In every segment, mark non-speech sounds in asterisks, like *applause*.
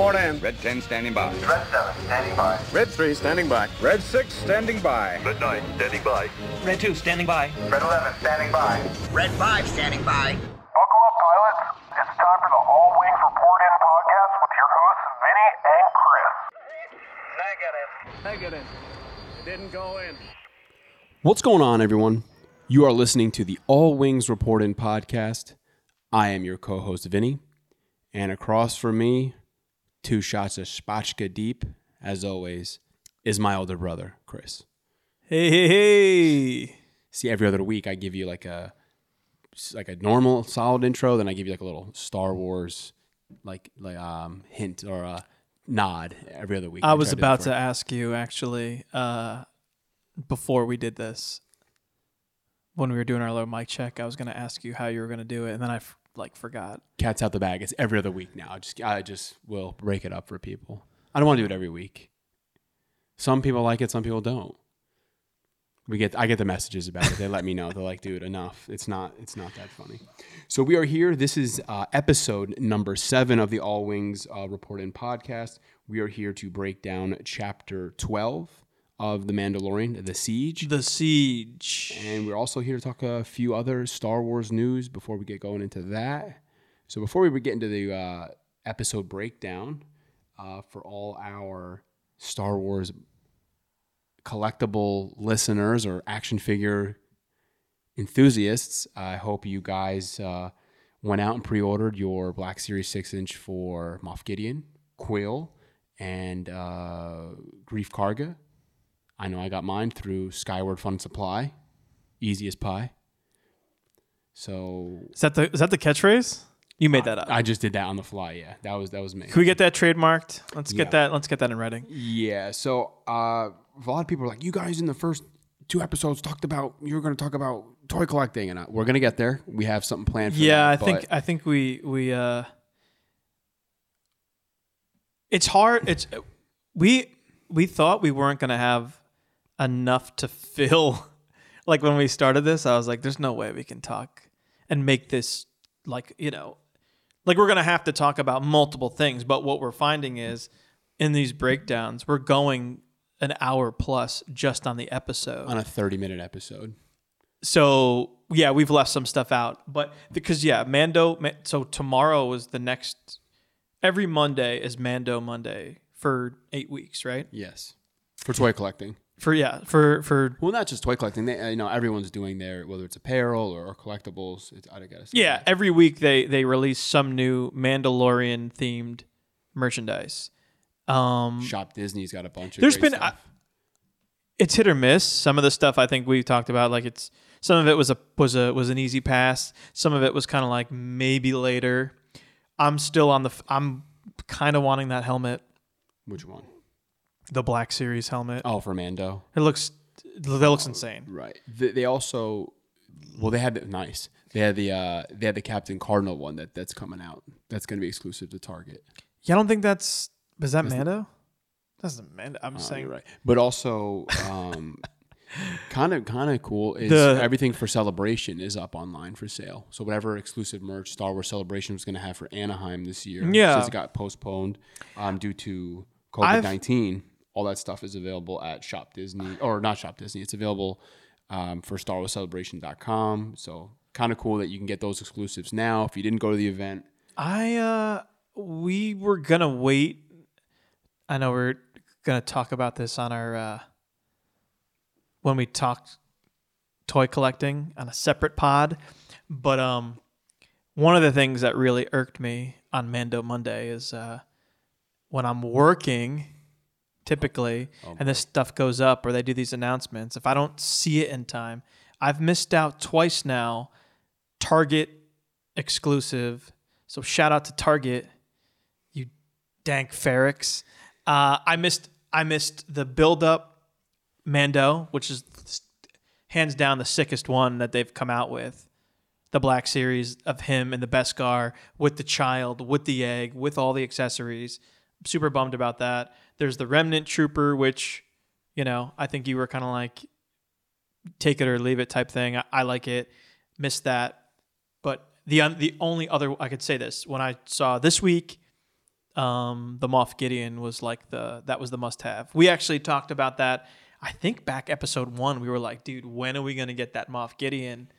report in. Red 10 standing by. Red 7, standing by. Red 3 standing by. Red 6 standing by. Red 9, standing by. Red 2, standing by. Red 11, standing by. Red 5 standing by. Buckle up, pilots. It's time for the All Wings Report In podcast with your hosts, Vinny and Chris. Negative. Negative. Didn't go in. What's going on, everyone? You are listening to the All Wings Report In podcast. I am your co host, Vinny. And across from me, two shots of spotchka deep, as always, is my older brother, Chris. Hey, hey, hey. See, every other week I give you like a like a normal solid intro, then I give you like a little Star Wars like like um hint or a nod every other week. I was about to ask you actually uh, before we did this, when we were doing our little mic check, I was going to ask you how you were going to do it, and then I f- like forgot. Cat's out the bag. It's every other week now. I just I just will break it up for people. I don't want to do it every week. Some people like it, some people don't. We get I get the messages about it. They let me know. They're like, dude, enough. It's not it's not that funny. So we are here. This is uh, episode number seven of the All Wings uh, Report In podcast. We are here to break down chapter twelve of The Mandalorian, The Siege. The siege. And we're also here to talk a few other Star Wars news before we get going into that. So before we get into the uh, episode breakdown uh, for all our Star Wars collectible listeners or action figure enthusiasts, I hope you guys uh, went out and pre-ordered your Black Series six inch for Moff Gideon, Quill, and uh, Greef Karga. I know I got mine through Skyward Fun Supply, easy as pie. So Is that the is that the catchphrase? You made that up. I just did that on the fly. Yeah, that was that was me. Can we get that trademarked? Let's get that. Let's get that in writing. Yeah. So uh, a lot of people are like, you guys in the first two episodes talked about you were going to talk about toy collecting, and uh, we're going to get there. We have something planned. for Yeah, I that, think I think we we uh it's hard it's we we thought we weren't going to have enough to fill *laughs* like when we started this I was like there's no way we can talk and make this like you know like we're going to have to talk about multiple things but what we're finding is in these breakdowns we're going an hour plus just on the episode on a thirty-minute episode. so yeah, we've left some stuff out, but because yeah, Mando. So tomorrow is the next. Every Monday is Mando Monday for eight weeks, right? Yes, for toy collecting. For yeah, for for Well, not just toy collecting. They, you know, everyone's doing their whether it's apparel or, or collectibles. It's, I gotta say. yeah, every week they they release some new Mandalorian themed merchandise. Um, Shop Disney's got a bunch of. There's been- stuff. it's hit or miss. Some of the stuff I think we've talked about, like it's some of it was a was a was an easy pass. Some of it was kind of like maybe later. I'm still on the. i'm kind of wanting that helmet, Which one? The Black Series helmet. Oh, for Mando. It looks that looks insane. Right. They, they also, well, they had the nice. They had the uh, they had the Captain Cardinal one that that's coming out. That's going to be exclusive to Target. Yeah, I don't think that's is that Mando. That's not Mando. I'm Oh, saying right. But also, um, kind of kind of cool is The- everything for Celebration is up online for sale. So whatever exclusive merch Star Wars Celebration was going to have for Anaheim this year, Yeah. since it got postponed um, due to COVID nineteen, all that stuff is available at Shop Disney or not Shop Disney. It's available um, for StarWarsCelebration.com. So kind of cool that you can get those exclusives now. If you didn't go to the event, I uh we were gonna wait. I know we're gonna talk about this on our uh when we talked toy collecting on a separate pod, but um one of the things that really irked me on Mando Monday is uh when I'm working typically and this stuff goes up or they do these announcements if I don't see it in time I've missed out twice now Target exclusive. So shout out to Target, you dank farrik. Uh, I missed I missed the build up Mando, which is hands down the sickest one that they've come out with. The Black Series of him in the Beskar with the child, with the egg, with all the accessories. Super bummed about that. There's the Remnant Trooper, which, you know, I think you were kind of like take it or leave it type thing. I, I like it. Missed that. But the the only other I could say this when I saw this week um, the Moff Gideon was like the that was the must have. We actually talked about that. I think back episode one, we were like, dude, when are we gonna get that Moff Gideon?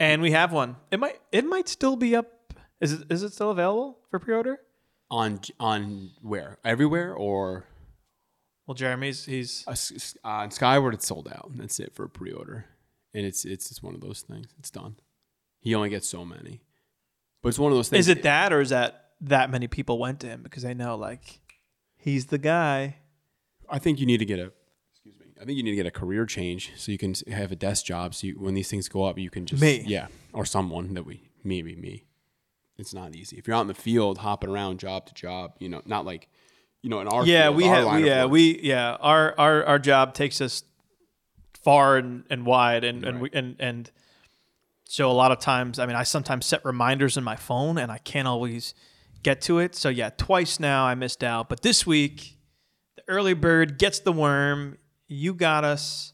And we have one. It might it might still be up. Is it is it still available for pre order? On on where? Everywhere or Well, Jeremy's he's uh, on Skyward? It's sold out. That's it for a pre-order, and it's it's it's one of those things. It's done. He only gets so many, but it's one of those things. is it that or is that that many people went to him because they know like he's the guy. I think you need to get a. Excuse me. I think you need to get a career change so you can have a desk job. So you, when these things go up, you can just Me. yeah, or someone that we maybe me. It's not easy if you're out in the field hopping around job to job. You know, not like you know in our Yeah, field, we our have yeah we yeah our our our job takes us far and, and wide and and we, and and so a lot of times I mean I sometimes set reminders in my phone and I can't always get to it. So yeah, twice now I missed out, but this week the early bird gets the worm. You got us.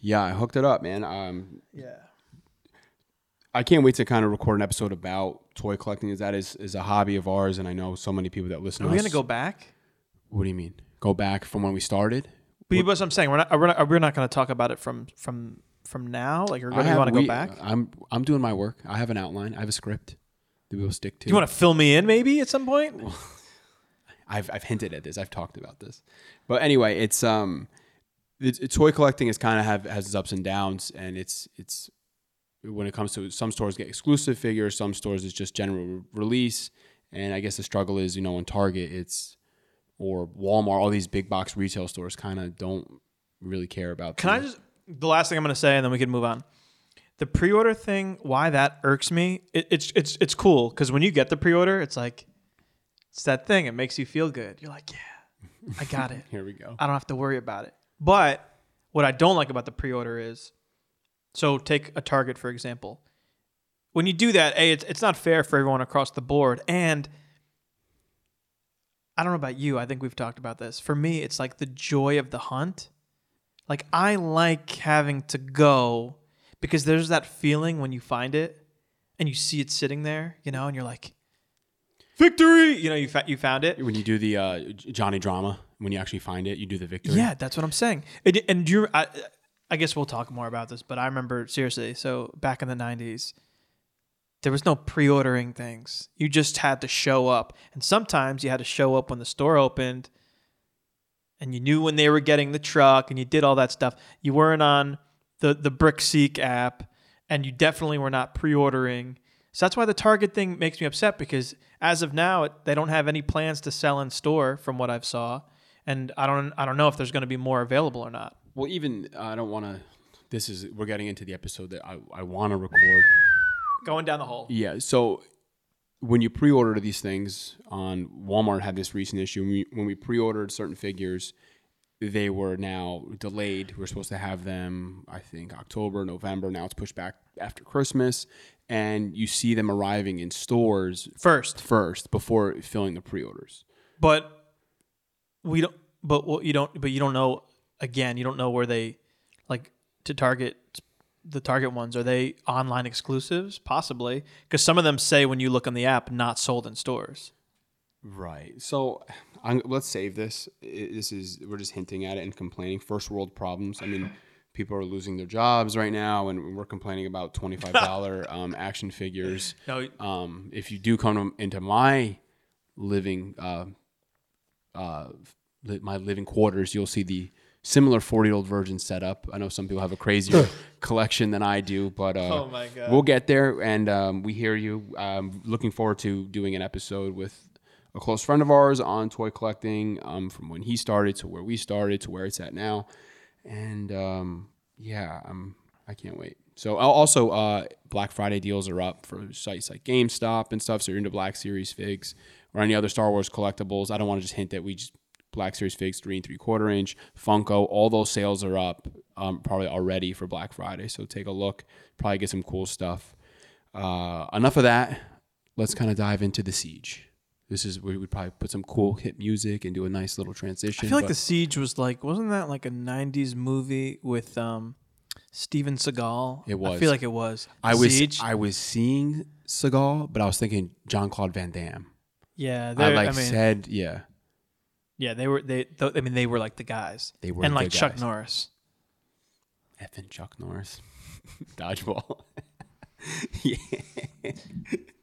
yeah. I hooked it up, man. Um, Yeah. I can't wait to kind of record an episode about toy collecting. Is that is is a hobby of ours, and I know so many people that listen. Are to we us. gonna go back? What do you mean? Go back from when we started? But what I'm saying, we're not we're not, we're not going to talk about it from from from now. Like, you're to want to go back. I'm I'm doing my work. I have an outline. I have a script that we will stick to. Do you want to fill me in maybe at some point? *laughs* I've I've hinted at this. I've talked about this, but anyway, it's um, it's, it's toy collecting is kind of have has its ups and downs, and it's it's when it comes to some stores get exclusive figures, some stores it's just general re- release, and I guess the struggle is you know in Target it's or Walmart, all these big box retail stores kind of don't really care about. Can I just the last thing I'm going to say, and then we can move on. The pre-order thing, why that irks me? It, it's it's it's cool because when you get the pre-order, it's like it's that thing. It makes you feel good. You're like, yeah, I got it. *laughs* Here we go. I don't have to worry about it. But what I don't like about the pre-order is, so take a Target for example. When you do that, a it's it's not fair for everyone across the board, and I don't know about you. I think we've talked about this. For me, it's like the joy of the hunt. Like I like having to go because there's that feeling when you find it and you see it sitting there, you know, and you're like, victory! You know, you fa- you found it. when you do the uh, Johnny drama, when you actually find it, you do the victory. Yeah, that's what I'm saying. And, you, I, I guess we'll talk more about this, but I remember seriously. So back in the '90s, there was no pre-ordering things. You just had to show up, and sometimes you had to show up when the store opened, and you knew when they were getting the truck, and you did all that stuff. You weren't on the the BrickSeek app, and you definitely were not pre-ordering. So that's why the Target thing makes me upset because as of now, they don't have any plans to sell in store, from what I've saw, and I don't I don't know if there's going to be more available or not. Well, even uh, I don't want to. This is we're getting into the episode that I, I want to record. Going down the hole. Yeah. So when you pre-order these things on Walmart had this recent issue when we, when we pre-ordered certain figures, they were now delayed. We are supposed to have them, I think, October, November. Now it's pushed back after Christmas, and you see them arriving in stores First, first before filling the pre-orders. but we don't. But what you don't. But you don't know. Again, you don't know where they like to target the target ones. Are they online exclusives? Possibly, because some of them say when you look on the app, not sold in stores. Right. So I'm, let's save this. This is we're just hinting at it and complaining. First world problems. I mean, people are losing their jobs right now, and we're complaining about twenty five dollar *laughs* um, action figures. No, Um, if you do come into my living, uh, uh, my living quarters, you'll see the similar forty year old version set up. I know some people have a crazier *laughs* collection than I do, but uh, Oh my God. we'll get there. And um, we hear you. Um, looking forward to doing an episode with a close friend of ours on toy collecting, um, from when he started to where we started to where it's at now. And um, yeah, um, I can't wait. So al- also, uh, Black Friday deals are up for sites like GameStop and stuff. So you're into Black Series figs or any other Star Wars collectibles. I don't want to just hint that we just Black Series figs three and three quarter inch Funko. All those sales are up um, probably already for Black Friday. So take a look. Probably get some cool stuff. Uh, enough of that. Let's kind of dive into the siege. This is where we'd probably put some cool hit music and do a nice little transition. I feel like the siege was like wasn't that like a '90s movie with um Steven Seagal? It was. I feel like it was. I was Siege. I was seeing Seagal, but I was thinking John Claude Van Damme. Yeah, I like I mean, said, yeah, yeah, they were they. Th- I mean, they were like the guys. They were and like Chuck guys. Norris. effing Chuck Norris, *laughs* dodgeball. *laughs* yeah,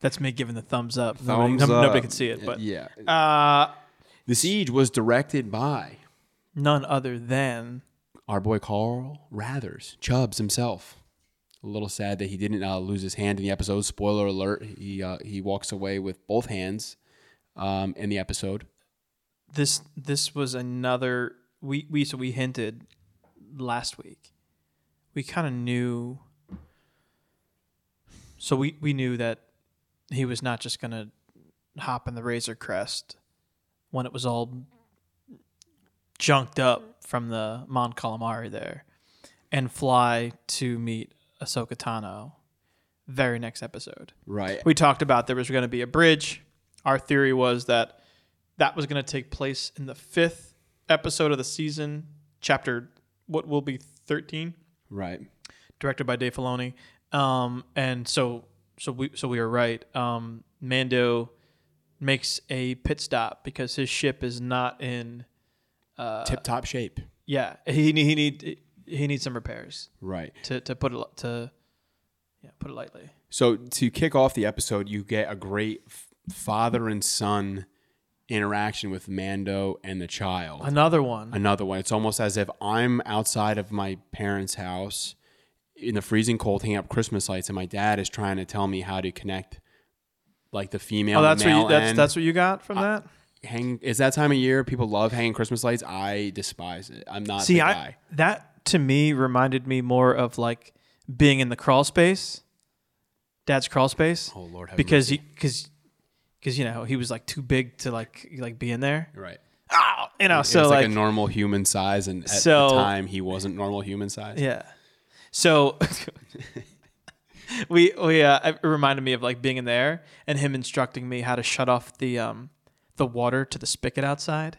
That's me giving the thumbs up. nobody, thumbs no- up. nobody could see it, but yeah. uh, The Siege was directed by none other than our boy Carl Weathers, Chubbs himself. A little sad that he didn't uh, lose his hand in the episode. Spoiler alert: he uh, he walks away with both hands um, in the episode. This. This was another. We we so we hinted last week. We kind of knew. So we we knew that he was not just gonna hop in the Razor Crest when it was all junked up from the Mon Calamari there, and fly to meet Ahsoka Tano. Very next episode. Right. We talked about there was going to be a bridge. Our theory was that that was going to take place in the fifth episode of the season, chapter what will be thirteen, Right. directed by Dave Filoni. Um, and so so we so we were right. Um, Mando makes a pit stop because his ship is not in. Tip top shape. Yeah, he he need he needs some repairs Right. to to put it to yeah put it lightly. So to kick off the episode, you get a great father and son interaction with Mando and the child. Another one. Another one. It's almost as if I'm outside of my parents' house in the freezing cold, hanging up Christmas lights, and my dad is trying to tell me how to connect, like the female. Oh, that's and what you, that's that's what you got from that. hang. Is that time of year people love hanging Christmas lights? I despise it. I'm not See, I that to me reminded me more of like being in the crawl space, dad's crawl space. Oh Lord, have because he because because you know he was like too big to like like be in there. right. Oh, you know, It so was like, like, a normal human size, and at So- the time he wasn't normal human size. yeah. So *laughs* we we uh, it reminded me of like being in there and him instructing me how to shut off the um the water to the spigot outside.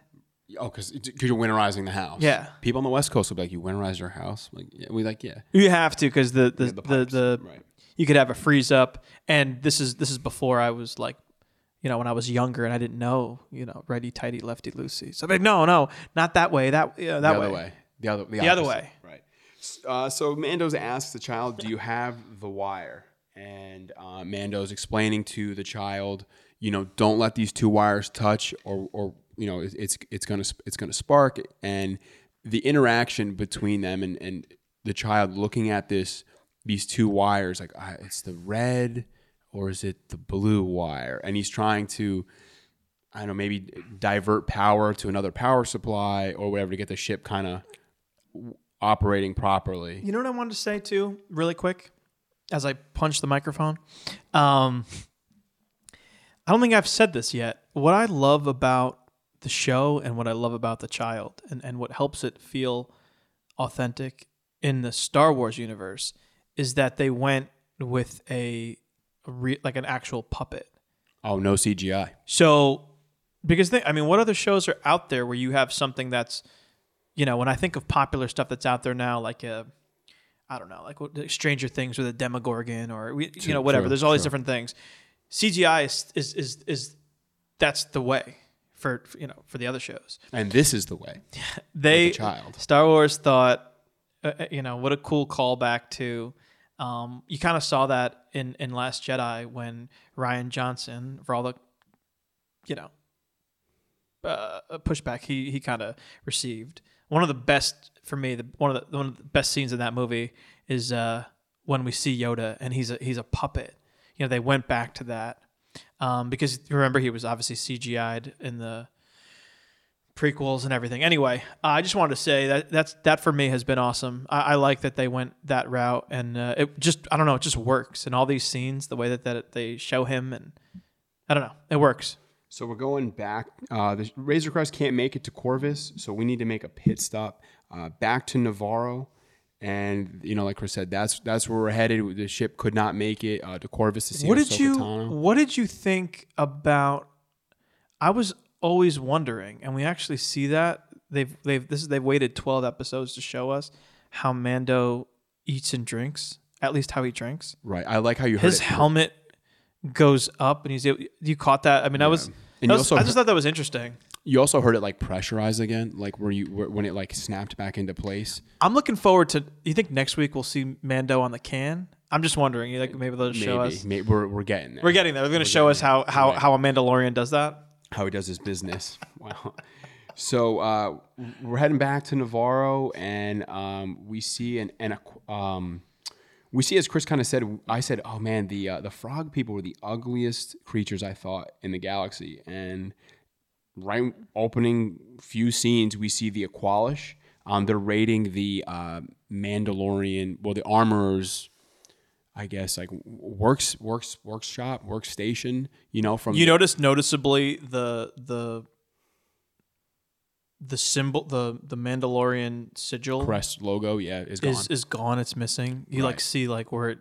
Oh, because you're winterizing the house. Yeah. People on the West Coast will be like, "You winterize your house?" Like, yeah, we like, yeah. You have to because the the the the, the, right. you could have a freeze up, and this is this is before I was like, you know, when I was younger and I didn't know, you know, righty tighty lefty loosey. So I'm like, no, no, not that way. That yeah, that the way. other way. The other. The, The other way. Right. Uh, so Mando's asks the child, "Do you have the wire?" And uh, Mando's explaining to the child, you know, don't let these two wires touch, or or you know, it's it's, it's gonna it's gonna spark. And the interaction between them and and the child looking at this these two wires, like uh, it's the red or is it the blue wire? And he's trying to. I don't know, maybe divert power to another power supply or whatever to get the ship kind of operating properly. You know what I wanted to say too, really quick, as I punch the microphone. Um, I don't think I've said this yet. What I love about the show and what I love about the child, and, and what helps it feel authentic in the Star Wars universe, is that they went with a, a re, like an actual puppet. Oh, no CGI. So, because they, I mean, what other shows are out there where you have something that's, you know, when I think of popular stuff that's out there now, like a, I don't know, like Stranger Things with a Demogorgon or we, you know, whatever. true, There's all these different things. CGI is, is is is that's the way for you know for the other shows. And this is the way. *laughs* They a child. Star Wars thought, uh, uh, you know, what a cool callback to. Um, you kind of saw that in in Last Jedi when Rian Johnson, for all the, you know, uh, pushback he he kind of received. One of the best for me, the one of the one of the best scenes in that movie is uh, when we see Yoda and he's a he's a puppet. You know, they went back to that um, because remember he was obviously CGI'd in the prequels and everything. Anyway, uh, I just wanted to say that that's that for me has been awesome. I, I like that they went that route, and uh, it just I don't know, it just works And all these scenes the way that that they show him, and I don't know, it works. So we're going back. Uh, the Razor Crest can't make it to Corvus, so we need to make a pit stop uh, back to Navarro. And you know, like Chris said, that's that's where we're headed. The ship could not make it uh, to Corvus to see what did you What did you think about? I was always wondering, and we actually see that they've they've this is they've waited twelve episodes to show us how Mando eats and drinks. At least how he drinks. Right. I like how you heard His helmet goes up, and he's you caught that. I mean, I was And you was- also I just thought that was interesting. you also heard it like pressurized again, like where you where, when it like snapped back into place. I'm looking forward to. You think next week we'll see Mando on the can? I'm just wondering. You think maybe they'll show Maybe, us? maybe we're we're getting there. We're getting there. They're going to show us how how Right. how a Mandalorian does that. How he does his business. Wow. So uh, we're heading back to Navarro, and um, we see an, an um, we see as Chris kind of said. I said, "Oh man, the uh, the frog people were the ugliest creatures I thought in the galaxy." And right opening few scenes, we see the Aqualish. Um, they're raiding the uh, Mandalorian, well, the armorers. I guess like works works workshop workstation. You know from You the- notice noticeably the the the symbol the the Mandalorian sigil crest logo, yeah, is gone. is is gone. It's missing. You like see like where it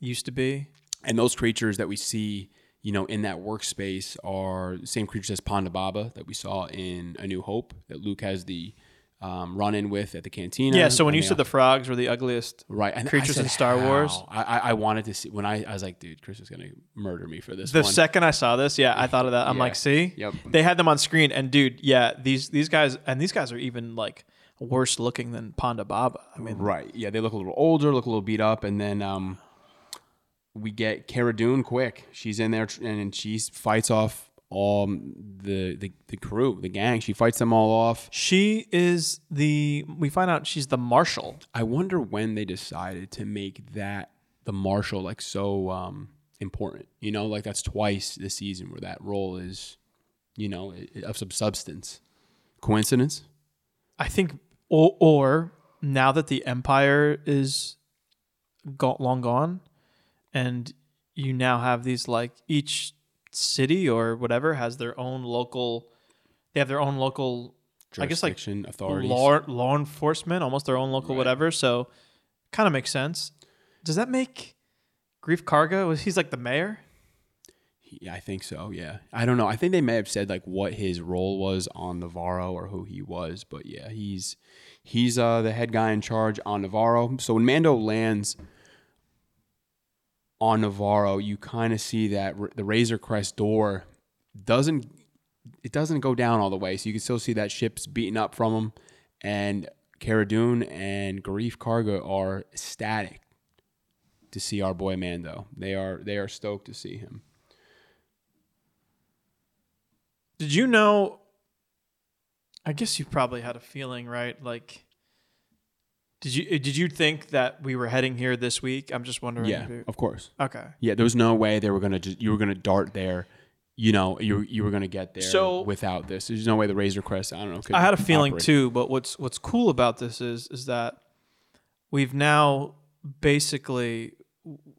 used to be. and those creatures that we see, you know, in that workspace are the same creatures as Ponda Baba that we saw in A New Hope that Luke has the um, run in with at the cantina. Yeah. So when you said the frogs were the ugliest, right and creatures said, in Star Wars. how? I, I I wanted to see when I, I was like, dude, Chris is gonna murder me for this The one. second I saw this, yeah, I thought of that. I'm Yeah. like, see, Yep. they had them on screen, and dude, yeah, these these guys and these guys are even like worse looking than Ponda Baba. I mean, Right. Yeah, they look a little older, look a little beat up, and then um, we get Cara Dune quick. She's in there and she fights off all the, the the crew, the gang. She fights them all off. she is the. We find out she's the marshal. I wonder when they decided to make that the marshal like so um, important. You know, like that's twice this season where that role is, you know, of some substance. Coincidence? I think, or, or now that the empire is go- long gone, and you now have these like each city or whatever has their own local. They have their own local. I guess like authorities. law law enforcement, almost their own local whatever. So, kind of makes sense. Does that make Greef Karga? Was he's like the mayor? Yeah, I think so. Yeah, I don't know. I think they may have said like what his role was on Navarro or who he was, but yeah, he's he's uh, the head guy in charge on Navarro. So when Mando lands on Navarro, you kind of see that the Razor Crest door doesn't it doesn't go down all the way, so you can still see that ship's beaten up from him, and Cara Dune and Greef Karga are ecstatic to see our boy Mando. They are they are stoked to see him. Did you know? I guess you probably had a feeling, right? Like, did you did you think that we were heading here this week? I'm just wondering. Yeah, you- of course. Okay. Yeah, there was no way they were gonna just you were gonna dart there. You know, you you were gonna get there So- without this. There's no way the Razor Crest. I don't know. could I had a feeling operate. too, but what's what's cool about this is is that we've now basically,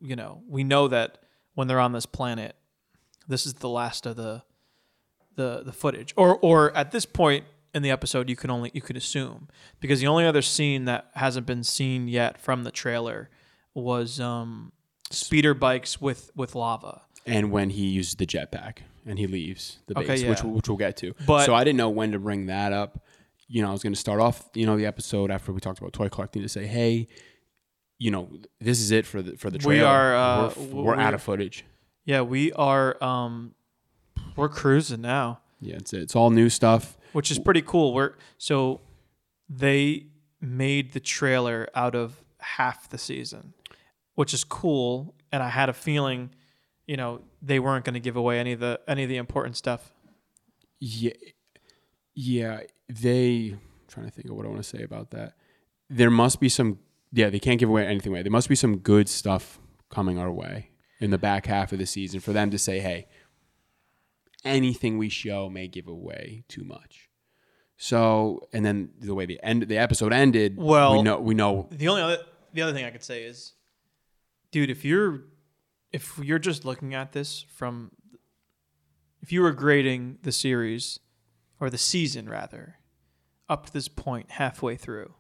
you know, we know that when they're on this planet, this is the last of the the the footage, or or at this point in the episode, you can only you could assume because the only other scene that hasn't been seen yet from the trailer was um speeder bikes with with lava. And when he uses the jetpack and he leaves the base, which yeah. which we'll get to. But- so I didn't know when to bring that up. You know, I was going to start off, you know, the episode after we talked about toy collecting to say, hey, you know, this is it for the for the We trailer. are, uh, we're, we're we're- out of footage. Yeah, we are um we're cruising now. Yeah, it's it's all new stuff. Which is pretty cool. We're so they made the trailer out of half the season, which is cool. And I had a feeling, you know, they weren't going to give away any of the any of the important stuff. Yeah, yeah. They I'm trying to think of what I want to say about that. There must be some. Yeah, they can't give away anything away. There must be some good stuff coming our way in the back half of the season for them to say, "Hey, anything we show may give away too much." So, and then the way the end the episode ended, Well- we know we know The only other the other thing I could say is, dude, if you're if you're just looking at this from if you were grading the series or the season rather up to this point halfway through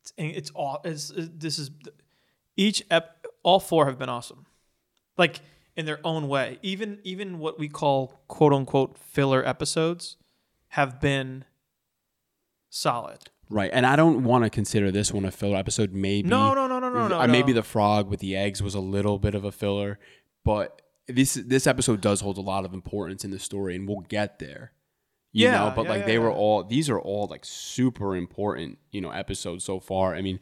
it's it's all it's, this is each ep, all four have been awesome like in their own way even even what we call quote unquote filler episodes have been solid right. And I don't want to consider this one a filler episode. Maybe no no no no no no maybe the frog with the eggs was a little bit of a filler, but this this episode does hold a lot of importance in the story, and we'll get there. You Yeah, know, but yeah, like yeah, they were all these are all like super important, you know, episodes so far. I mean,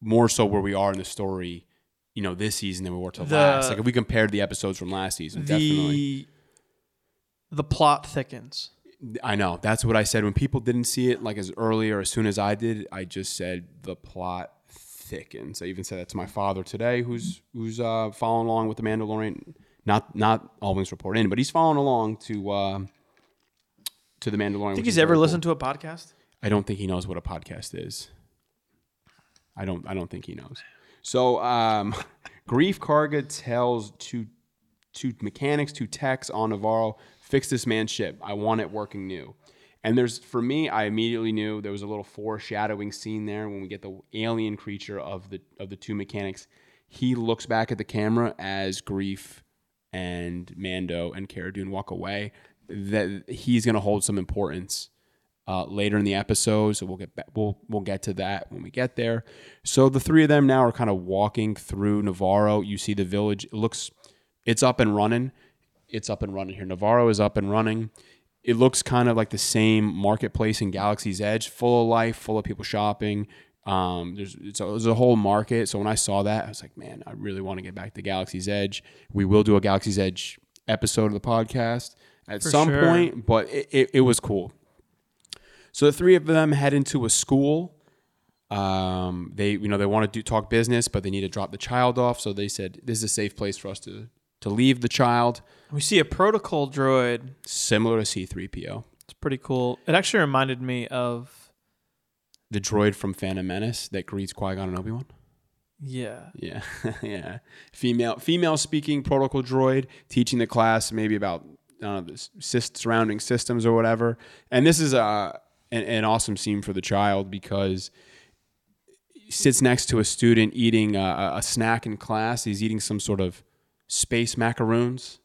more so where we are in the story, you know, this season than we were to The- last. Like if we compared the episodes from last season, definitely. the the plot thickens. I know. That's what I said when people didn't see it like as early or as soon as I did. I just said the plot thickens. I even said that to my father today, who's who's uh, following along with the Mandalorian. Not not All Wings Report in, but he's following along to uh, to the Mandalorian. Think he's ever listened to a podcast? I don't think he knows what a podcast is. I don't. I don't think he knows. So, um, *laughs* Greef Karga tells two two mechanics, two techs on Navarro, fix this man's ship. I want it working new. And there's for me, I immediately knew there was a little foreshadowing scene there when we get the alien creature of the of the two mechanics. He looks back at the camera as Greef and Mando and Cara Dune walk away. That he's going to hold some importance uh, later in the episode. So we'll get back, we'll we'll get to that when we get there. So the three of them now are kind of walking through Navarro. You see the village. It looks it's up and running. It's up and running here. Navarro is up and running. It looks kind of like the same marketplace in Galaxy's Edge, full of life, full of people shopping. Um, there's it's a, there's a whole market. So when I saw that, I was like, man, I really want to get back to Galaxy's Edge. We will do a Galaxy's Edge episode of the podcast at some sure. point, but it, it, it was cool. So the three of them head into a school. Um, they you know they want to do talk business, but they need to drop the child off. So they said this is a safe place for us to to leave the child, We see a protocol droid. similar to C three PO, It's pretty cool. It actually reminded me of the droid from Phantom Menace that greets Qui Gon and Obi Wan. yeah. Yeah, *laughs* yeah. Female female speaking protocol droid teaching the class maybe about I don't know, the sys- surrounding systems or whatever. And this is a an, an awesome scene for the child because he sits next to a student eating a, a snack in class. He's eating some sort of space macaroons.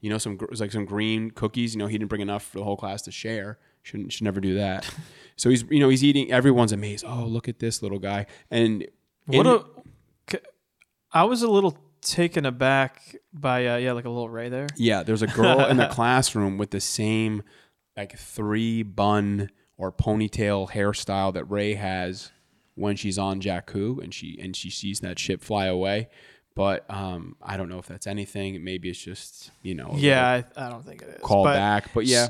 You know, some like some green cookies. You know, he didn't bring enough for the whole class to share. Shouldn't should never do that. *laughs* so he's you know he's eating. Everyone's amazed. Oh, look at this little guy. And What in- a I was a little taken aback by uh, yeah, like a little Rey there. Yeah, there's a girl in the *laughs* classroom with the same like three bun or ponytail hairstyle that Rey has when she's on Jakku and she and she sees that ship fly away. But um, I don't know if that's anything. Maybe it's just you know Yeah, I, I don't think it is. call But back. But yeah,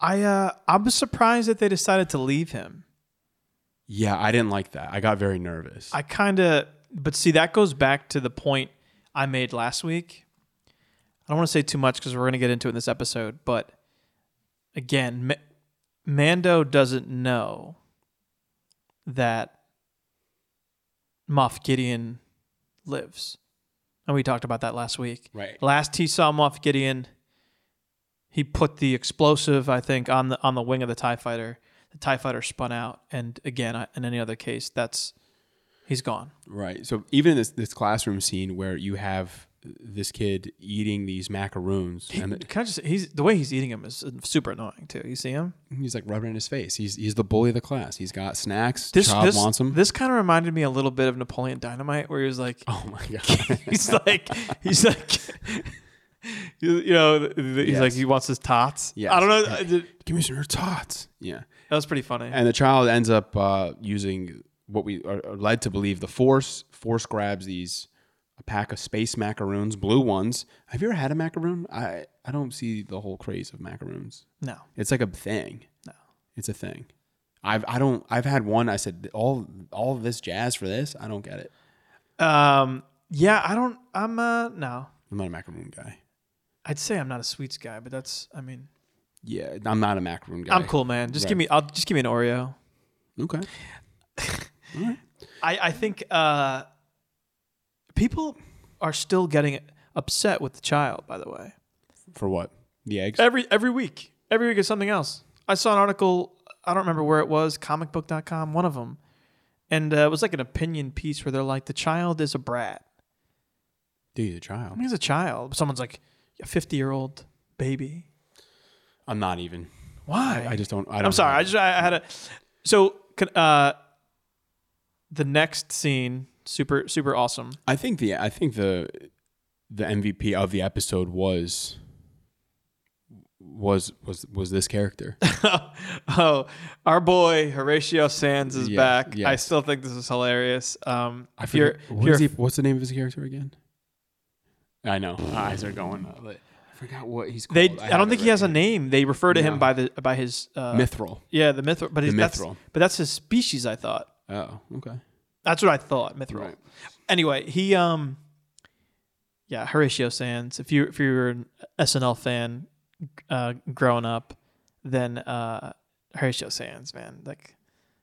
I uh, I'm surprised that they decided to leave him. yeah, I didn't like that. I got very nervous. I kind of, but see, that goes back to the point I made last week. I don't want to say too much because we're going to get into it in this episode. But again, Mando doesn't know that Moff Gideon lives. And we talked about that last week. Right. Last he saw Moff Gideon, he put the explosive, I think, on the on the wing of the Tie Fighter. The Tie Fighter spun out, and again, in any other case, that's he's gone. Right. So even in this this classroom scene where you have this kid eating these macaroons and the- Can I just? He's the way he's eating them is super annoying too. You see him? he's like rubbing in his face. He's he's the bully of the class. He's got snacks. This Child this wants them. this kind of reminded me a little bit of Napoleon Dynamite, where he was like, oh my god. *laughs* he's like, he's like, *laughs* you know, he's Yes. like he wants his tots. Yeah, I don't know. I did- Give me some of your tots. Yeah. That was pretty funny. And the child ends up uh, using what we are led to believe the Force. Force grabs these a pack of space macaroons, blue ones. Have you ever had a macaroon? I I don't see the whole craze of macaroons. no, It's like a thing. No, it's a thing. I've I don't I've had one. I said all all of this jazz for this. I don't get it. um, yeah, I don't. I'm uh, no. I'm not a macaroon guy. I'd say I'm not a sweets guy, but that's. I mean, Yeah, I'm not a macaroon guy. I'm cool, man. Just Right. give me. I'll just give me an Oreo. Okay. *laughs* I, I think uh, people are still getting upset with the child. By the way, For what? The eggs. every every week, every week is something else. I saw an article. I don't remember where it was. Comicbook.com, one of them, and uh, it was like an opinion piece where they're like, the child is a brat. Dude, the child. I mean, he's a child. Someone's like a 50 year old baby. I'm not even. Why? I just don't. I don't I'm sorry. know. I just I had a. So uh, the next scene super super awesome. I think the I think the the MVP of the episode was was was was this character. *laughs* oh, our boy Horatio Sanz is Yes, back. I still think this is hilarious. Um, I if forget, what you're is he, what's the name of his character again? I know. Eyes are going up. but I forgot what he's called. they, I I, don't think it he has a name. They refer to him by the by his uh. Mythrol. Yeah, the Mythrol. But The his, that's Mythrol. but that's his species. I thought Oh, okay. That's what I thought. Mythrol. Right. Anyway, he um, yeah, Horatio Sanz. If you if you were an SNL fan, uh, growing up, then uh, Horatio Sanz, man, like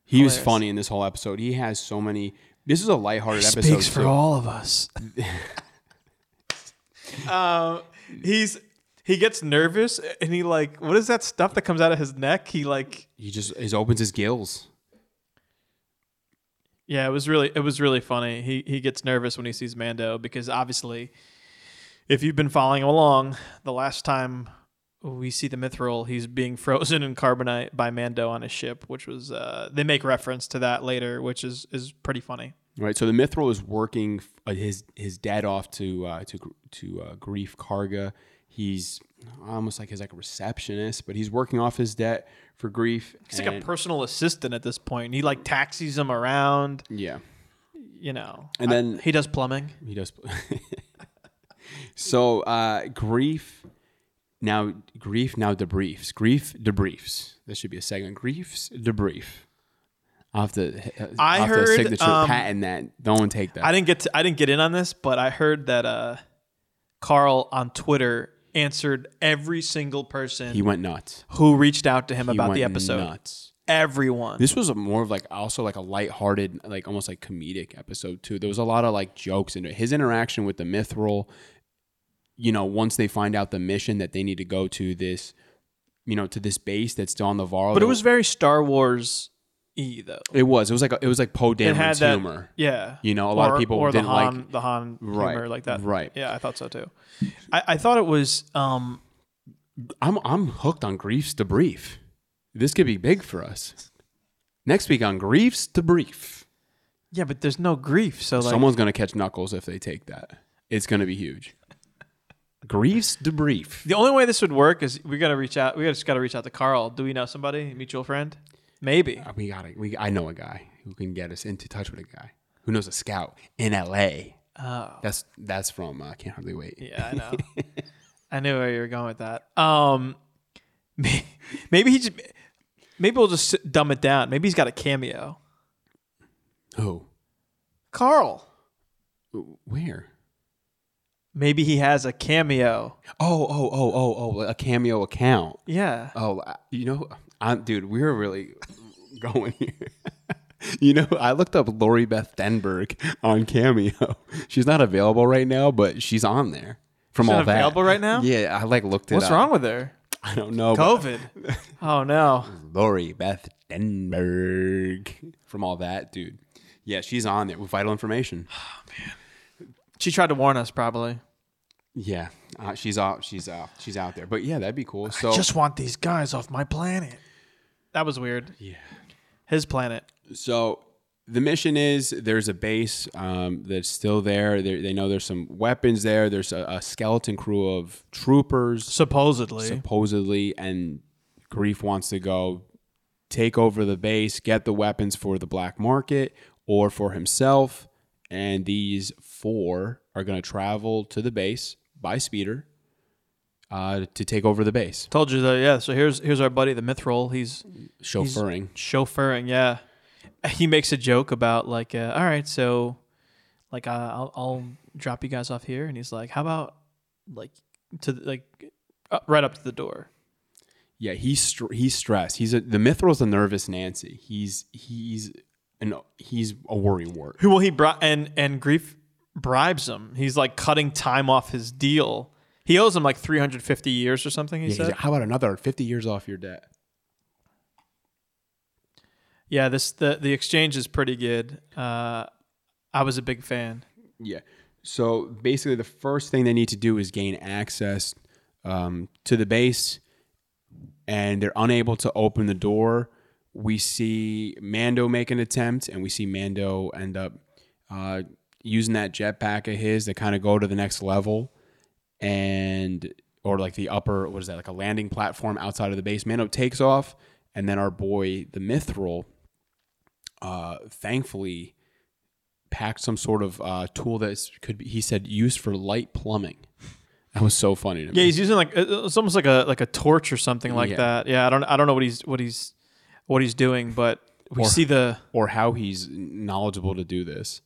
He was funny in this whole episode. He has so many. This is a lighthearted episode. speaks for too. all of us. *laughs* um, he's he gets nervous and he like what is that stuff that comes out of his neck? He like He just he opens his gills. Yeah, it was really it was really funny. He he gets nervous when he sees Mando because obviously, if you've been following along, the last time we see the Mythrol, he's being *laughs* frozen in carbonite by Mando on his ship, which was uh, they make reference to that later, which is is pretty funny. Right. So the Mythrol is working uh, his his dad off to uh, to to uh, Greef Karga. He's almost like he's like a receptionist, but he's working off his debt for Greef. He's like a personal assistant at this point. He like taxis him around. yeah. you know. And I- then- he does plumbing. He does. *laughs* so uh, grief now grief now debriefs grief debriefs. This should be a segment. Griefs debrief. I'll have to. uh, I have to heard, signature um, patent that. Don't take that. I didn't get to, I didn't get in on this, but I heard that uh, Carl on Twitter answered every single person he went nuts. who reached out to him He about went the episode. Nuts. Everyone. This was a more of like also like a lighthearted, like almost like comedic episode too. There was a lot of like jokes in it. His interaction with the Mythrol, you know, once they find out the mission that they need to go to this, you know, to this base that's still on the Varl. but it was very Star Wars y though. it was it was like a, it was like Poe Dameron's that humor. Yeah. You know, a lot of people or didn't the Han, like- the Han Right, humor like that. right. Yeah, I thought so too. I, I thought it was um I'm I'm hooked on Grief's debrief. This could be big for us. Next week on Grief's debrief. yeah, but there's no grief. So like Someone's gonna catch Knuckles if they take that. It's gonna be huge. Grief's debrief. the only way this would work is we gotta reach out we just gotta reach out to Carl. Do we know somebody? Mutual friend? Maybe. Uh, We got it. We I know a guy who can get us into touch with a guy who knows a scout in L.A. Oh. That's that's from uh, Can't Hardly Wait. Yeah, I know. *laughs* I knew where you were going with that. Um, *laughs* may- maybe he just maybe we'll just dumb it down. Maybe he's got a cameo. Who? Carl. Where? Maybe he has a cameo. Oh oh oh oh oh a cameo account. Yeah. Oh, you know, i dude, we were really going here. *laughs* you know, I looked up Lori Beth Denberg on Cameo. *laughs* She's not available right now, but she's on there. From She's all not that, available right now? Yeah, I like looked it What's up. wrong with her? I don't know. COVID. *laughs* oh no. Lori Beth Denberg from all that, dude. Yeah, she's on there with vital information. *sighs* Oh man. She tried to warn us probably. Yeah, uh, she's out. She's out. She's out there. But yeah, that'd be cool. So I Just want these guys off my planet. That was weird. yeah. His planet. So the mission is there's a base um, that's still there. They, they know there's some weapons there. There's a, a skeleton crew of troopers Supposedly. supposedly, and Greef wants to go take over the base, get the weapons for the black market or for himself. And these four are going to travel to the base by speeder uh, to take over the base, Told you that. Yeah. So here's here's our buddy the Mythrol. He's chauffeuring. chauffeuring yeah he makes a joke about like uh, all right so like uh, I'll, I'll drop you guys off here and he's like how about like to like uh, right up to the door Yeah, he's str- he's stressed. He's a, the Mythrol's a nervous Nancy. He's he's an he's a worry wart. well he brought and and Greef bribes him he's like cutting time off his deal he owes him like 350 years or something he Yeah, he's said like, How about another fifty years off your debt? yeah this the the exchange is pretty good uh i was a big fan Yeah. So basically, the first thing they need to do is gain access um, to the base, and they're unable to open the door. We see Mando make an attempt, and we see Mando end up uh, using that jetpack of his to kind of go to the next level. And or like the upper what is that like a landing platform outside of the base. Mando takes off, and then our boy the Mythrol, uh, thankfully, packed some sort of uh, tool that could be he said used for light plumbing. That was so funny to me. Yeah, he's using like uh, it's almost like a like a torch or something like Yeah. that. Yeah, I don't I don't know what he's what he's what he's doing, but we Or- see the or how he's knowledgeable to do this.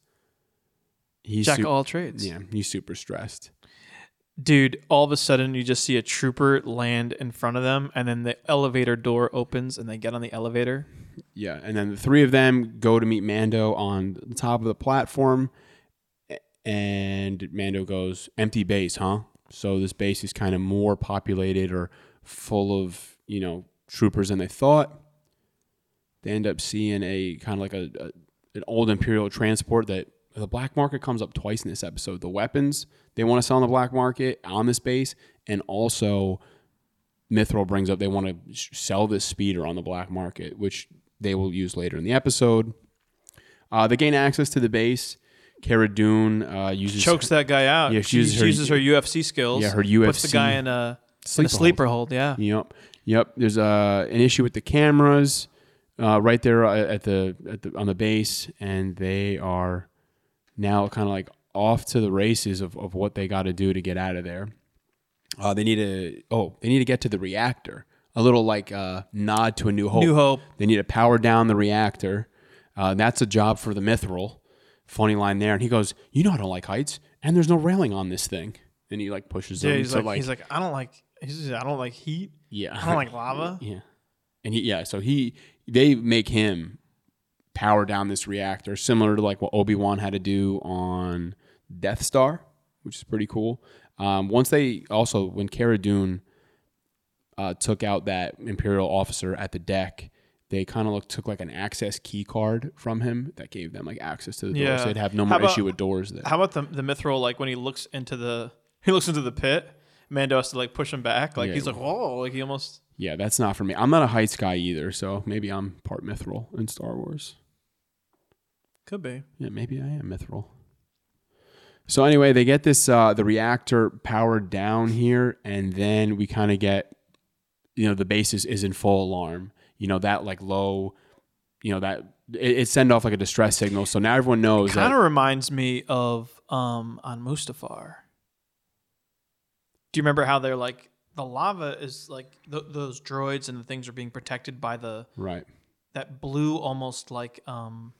He's jack su- of all trades. Yeah, he's super stressed. Dude, all of a sudden you just see a trooper land in front of them and then the elevator door opens and they get on the elevator. Yeah, and then the three of them go to meet Mando on the top of the platform, and Mando goes, "Empty base, huh?" So this base is kind of more populated or full of you know troopers than they thought. They end up seeing a kind of like a, a an old Imperial transport that the black market comes up twice in this episode. The weapons they want to sell on the black market on this base, and also Mythrol brings up they want to sh- sell this speeder on the black market, which they will use later in the episode. Uh, they gain access to the base. Cara Dune uh, uses Chokes that guy out. Yeah, she uses her- uses her UFC skills. Yeah, her UFC Puts the guy in a, in sleeper a sleeper hold. Yeah. Yep, yep. There's uh, an issue with the cameras uh, right there uh, at the, at the on the base, and they are now kind of like off to the races of, of what they got to do to get out of there. Uh, they need to oh they need to get to the reactor. A little like uh, nod to a New Hope. New Hope. They need to power down the reactor. Uh, that's a job for the Mythrol. Funny line there, and he goes, "You know I don't like heights, and there's no railing on this thing." And he like pushes them. Yeah, he's So, like, he's like I don't like he's just, I don't like heat. yeah, I don't like lava. *laughs* yeah. And he yeah, so he they make him power down this reactor, similar to like what Obi Wan had to do on Death Star, which is pretty cool. Um, once they also when Cara Dune uh, took out that Imperial officer at the deck, they kind of took like an access key card from him that gave them like access to the door, Yeah. so they'd have no more about- issue with doors. There. How about the the Mythrol? Like when he looks into the *laughs* he looks into the pit, Mando has to like push him back. Like Yeah. he's like whoa, like he almost yeah, that's not for me. I'm not a heights guy either, so maybe I'm part Mythrol in Star Wars. Could be. Yeah, maybe I am Mythrol. So anyway, they get this uh, the reactor powered down here, and then we kind of get, you know, the base is, in full alarm. You know that like low, you know that it, it send off like a distress signal. So now everyone knows It Kind of reminds me of um on Mustafar. Do you remember how they're like the lava is like th- those droids and the things are being protected by the right. that blue almost like um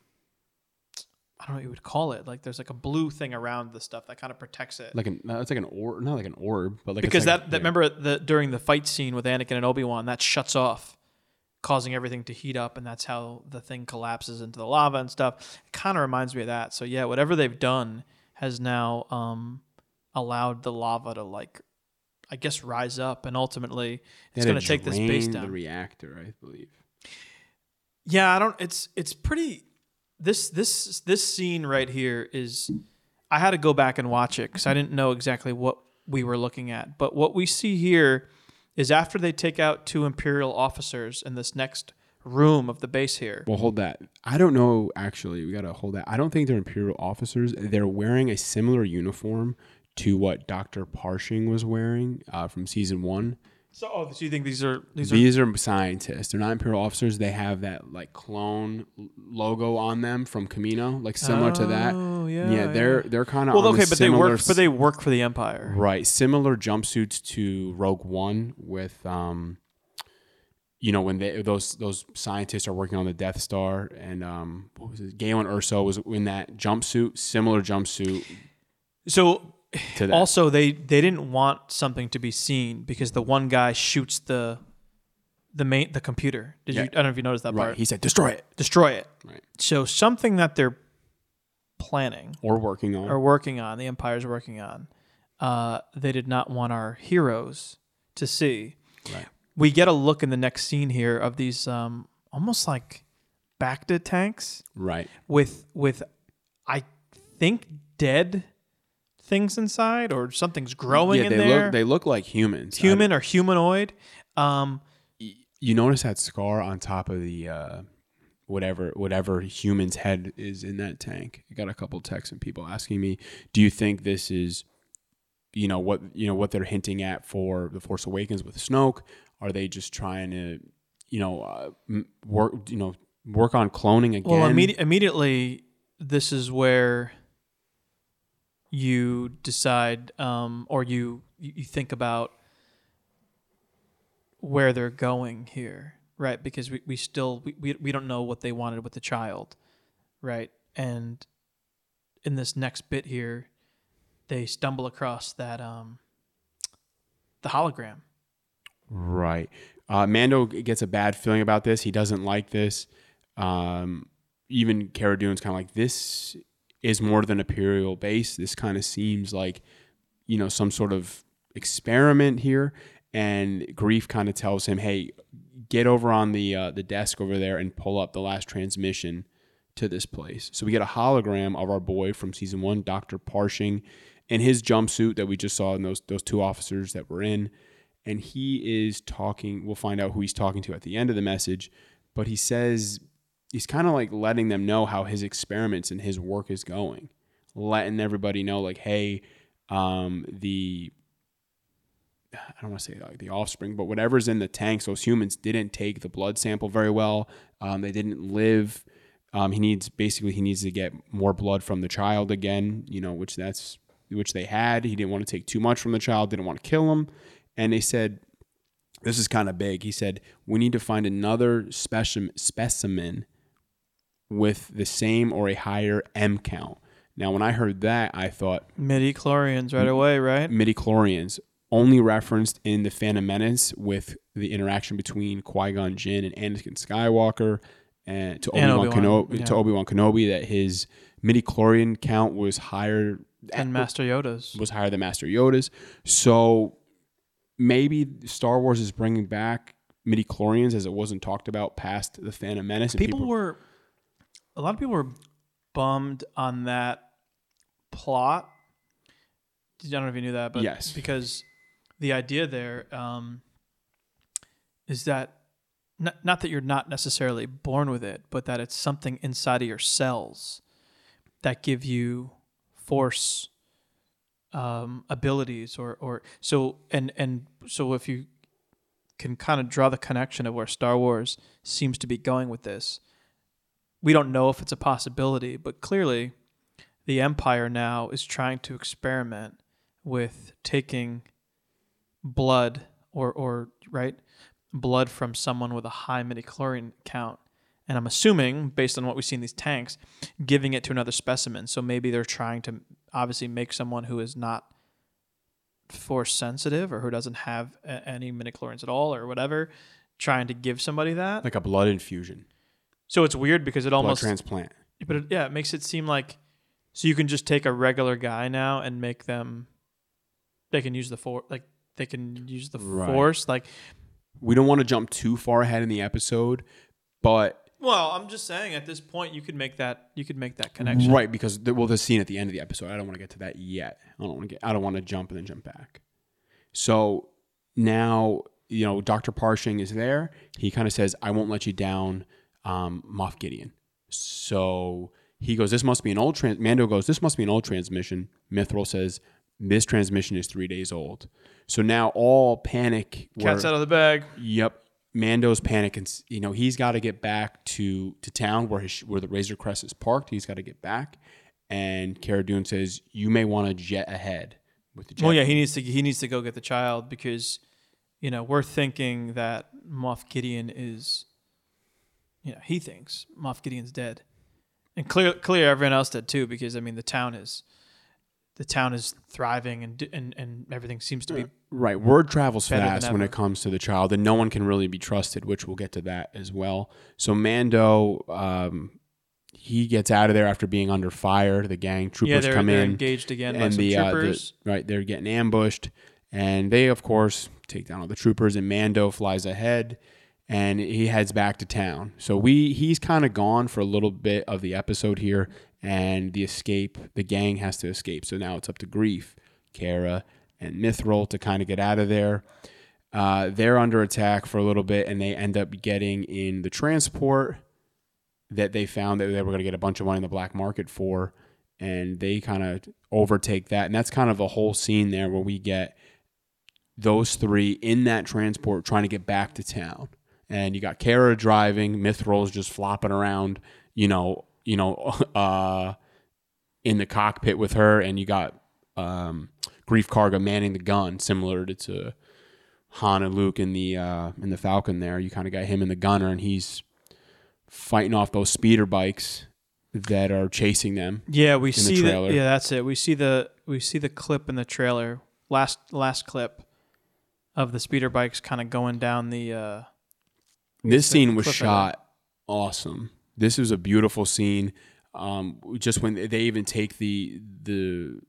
I don't know what you would call it. Like there's like a blue thing around the stuff that kind of protects it. Like an it's like an orb, not like an orb, but like because like, that, that remember the during the fight scene with Anakin and Obi Wan that shuts off, causing everything to heat up, and that's how the thing collapses into the lava and stuff. It kind of reminds me of that. So yeah, whatever they've done has now um, allowed the lava to like, I guess, rise up, and ultimately it's going to take this base down. The reactor, I believe. Yeah, I don't. It's it's pretty. This this this scene right here is. I had to go back and watch it because I didn't know exactly what we were looking at. But what we see here is after they take out two Imperial officers in this next room of the base here. Well, hold that. I don't know. Actually, we gotta hold that. I don't think they're imperial officers. They're wearing a similar uniform to what Doctor Pershing was wearing uh, from season one. So, oh, so you think these are these are These are scientists. They're not imperial officers. They have that like clone logo on them from Kamino, like similar to that. Oh, yeah, yeah. They're they're kind of well, okay, the but they similar work, but they work for the Empire. Right, similar jumpsuits to Rogue One with um you know when they those those scientists are working on the Death Star and um what was it Galen Erso was in that jumpsuit, similar jumpsuit So to that. also they they didn't want something to be seen because the one guy shoots the the main the computer. Did you? I don't know if you noticed that right, part. he said destroy it. Destroy it. Right. So something that they're planning Or working on. or working on, the Empire's working on, uh, they did not want our heroes to see. Right. We get a look in the next scene here of these um, almost like Bacta tanks right. with with I think dead things inside or something's growing yeah, in they there. look they look like humans. Human or humanoid. Um, you notice that scar on top of the uh whatever whatever human's head is in that tank. I got a couple texts and people asking me, "Do you think this is you know what you know what they're hinting at for the Force Awakens with Snoke. Are they just trying to, you know, uh, work you know work on cloning again? Well, immedi- immediately, this is where you decide, um, or you you think about where they're going here, right? Because we, we still we, we don't know what they wanted with the child, right? And in this next bit here, they stumble across that um the hologram. Right. Uh, Mando gets a bad feeling about this. He doesn't like this. Um, even Cara Dune's kind of like, this is more than Imperial base. This kind of seems like, you know, some sort of experiment here. And Greef kind of tells him, hey, get over on the uh, the desk over there and pull up the last transmission to this place. So we get a hologram of our boy from season one, Dr. Pershing, in his jumpsuit that we just saw in those those two officers that were in and he is talking we'll find out who he's talking to at the end of the message but he says he's kind of like letting them know how his experiments and his work is going. Letting everybody know like hey um, the i don't want to say like the offspring but whatever's in the tanks those humans didn't take the blood sample very well. Um, they didn't live. Um, he needs basically he needs to get more blood from the child again you know which that's which they had. He didn't want to take too much from the child didn't want to kill him. And they said this is kind of big. He said we need to find another specimen specimen with the same or a higher M count. Now, when I heard that, I thought Midi chlorians right away, right? midi chlorians only referenced in the Phantom Menace with the interaction between Qui Gon Jinn and Anakin Skywalker, and to Obi Wan Kenobi, yeah. to Obi Wan Kenobi that his midi chlorian count was higher And Master Yoda's. was higher than Master Yoda's. So maybe Star Wars is bringing back midi chlorians as it wasn't talked about past the Phantom Menace. And people, were a lot of people were bummed on that plot. I don't know if you knew that, but Yes. because the idea there um, is that not, not that you're not necessarily born with it, but that it's something inside of your cells that give you force um, abilities or or so and and so if you can kind of draw the connection of where Star Wars seems to be going with this. We don't know if it's a possibility, but clearly the Empire now is trying to experiment with taking blood or or right blood from someone with a high midichlorian count. And I'm assuming based on what we see in these tanks giving it to another specimen. So maybe they're trying to obviously make someone who is not force sensitive or who doesn't have any midichlorians at all or whatever trying to give somebody that. Like a blood infusion, so it's weird because it almost blood transplant. but it, yeah it makes it seem like so you can just take a regular guy now and make them they can use the force like they can use the Right. force like We don't want to jump too far ahead in the episode, but well i'm just saying at this point you could make that you could make that connection right because the, well, the scene at the end of the episode. I don't want to get to that yet. I don't want to get. I don't want to jump and then jump back. So now you know Dr. Pershing is there. He kind of says, "I won't let you down, um, Moff Gideon." So he goes, "This must be an old trans." Mando goes, "This must be an old transmission." Mythrol says, "This transmission is three days old." So now all panic. cats where- out of the bag Yep. Mando's panic, and you know he's got to get back to to town where his where the Razor Crest is parked. He's got to get back, and Cara Dune says, "You may want to jet ahead with the jet." well yeah he needs to he needs to go get the child because you know we're thinking that moff gideon is you know he thinks moff gideon's dead and clear clear everyone else did too because i mean the town is the town is thriving and and, and everything seems to be Right. Word travels fast when it comes to the child, and no one can really be trusted, which we'll get to that as well. So Mando, um, he gets out of there after being under fire. The gang troopers yeah come they're in. engaged again and the, uh, the right they're getting ambushed and they of course take down all the troopers and mando flies ahead and he heads back to town. So we he's kind of gone for a little bit of the episode here and the escape the gang has to escape. So now it's up to Greef Cara and Mythrol to kind of get out of there. Uh, they're under attack for a little bit and they end up getting in the transport that they found that they were going to get a bunch of money in the black market for and they kind of overtake that, and that's kind of a whole scene there where we get those three in that transport trying to get back to town, and you got Cara driving, Mythrol's just flopping around, you know, you know, *laughs* uh, in the cockpit with her, and you got um, Greef Karga manning the gun, similar to, to Han and Luke in the uh, in the Falcon. There, you kind of got him in the gunner, and he's fighting off those speeder bikes that are chasing them. Yeah, we the see the, trailer. yeah, that's it. We see the we see the clip in the trailer. Last last clip of the speeder bikes kind of going down the uh This scene was shot awesome. This was a beautiful scene. Um, just when they even take the the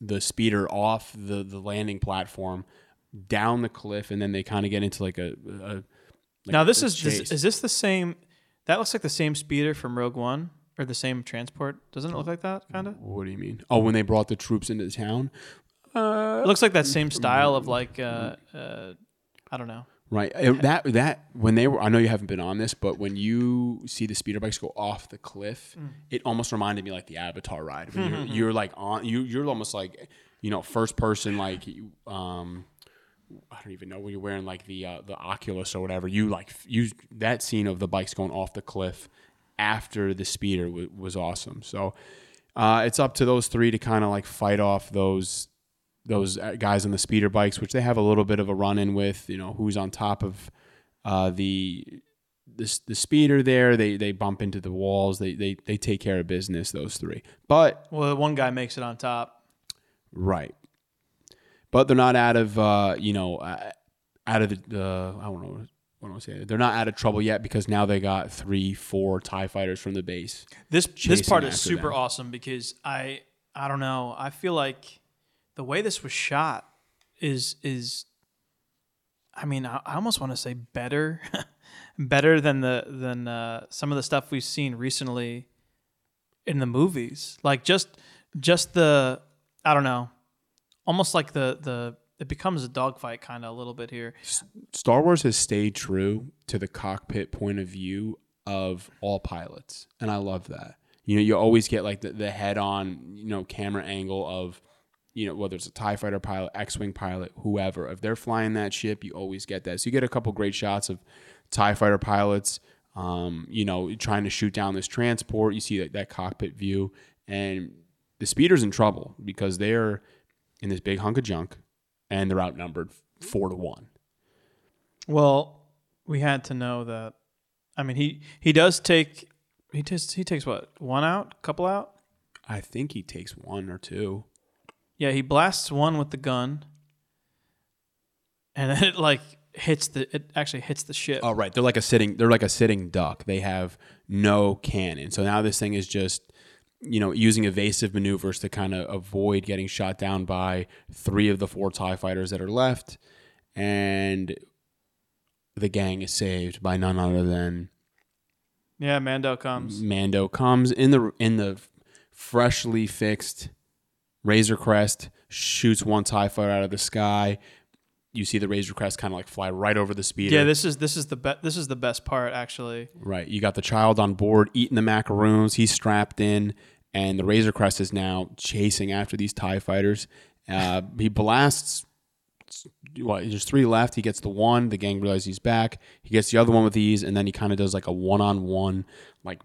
the speeder off the the landing platform down the cliff, and then they kind of get into like a, a like Now this is this, is this the same that looks like the same speeder from Rogue One or the same transport? Doesn't it look like that kind of? what do you mean? Oh, when they brought the troops into the town, It looks like that same style of like uh uh I don't know. Right. That that when they were I know you haven't been on this, but when you see the speeder bikes go off the cliff, Mm. it almost reminded me like the Avatar ride. Mm-hmm. you're, you're like on you you're almost like you know first person like um I don't even know when you're wearing like the uh, the Oculus or whatever. You like you that scene of the bikes going off the cliff after the speeder w- was awesome. So uh, it's up to those three to kind of like fight off those those uh, guys on the speeder bikes, which they have a little bit of a run in with. You know, who's on top of uh, the the the speeder there? They they bump into the walls. They they they take care of business. Those three, but Well, one guy makes it on top. right, but they're not out of uh, you know uh, out of the, the I don't know. What do I say? They're not out of trouble yet because now they got three, four Tie fighters from the base. This this part is super them. awesome because I I don't know. I feel like the way this was shot is is I mean, I, I almost want to say better *laughs* better than the than uh, some of the stuff we've seen recently in the movies. Like just just the I don't know. Almost like the the it becomes a dogfight kind of a little bit here. Star Wars has stayed true to the cockpit point of view of all pilots, and I love that. You know, you always get like the, the head on, you know, camera angle of, you know, whether it's a TIE fighter pilot, X Wing pilot, whoever. If they're flying that ship, you always get that. So you get a couple great shots of TIE fighter pilots, um, you know, trying to shoot down this transport. You see that, that cockpit view, and the speeder's in trouble because they're in this big hunk of junk and they're outnumbered four to one. Well, we had to know that. I mean, he he does take he takes he takes what one out, couple out. I think he takes one or two. Yeah, he blasts one with the gun, and then it like hits the it actually hits the ship. Oh, right. They're like a sitting. They're like a sitting duck. They have no cannon. So now this thing is just, you know, using evasive maneuvers to kind of avoid getting shot down by three of the four Tie fighters that are left, and the gang is saved by none other than Yeah, Mando comes. Mando comes in the in the freshly fixed Razor Crest, shoots one Tie fighter out of the sky. You see the Razor Crest kind of like fly right over the speeder. Yeah, this is this is the best. this is the best part actually. Right. You got the child on board eating the macaroons. He's strapped in, and the Razor Crest is now chasing after these TIE fighters. Uh, he blasts. What, there's three left. He gets the one. The gang realizes he's back. He gets the other one with ease, and then he kind of does like a one on one, like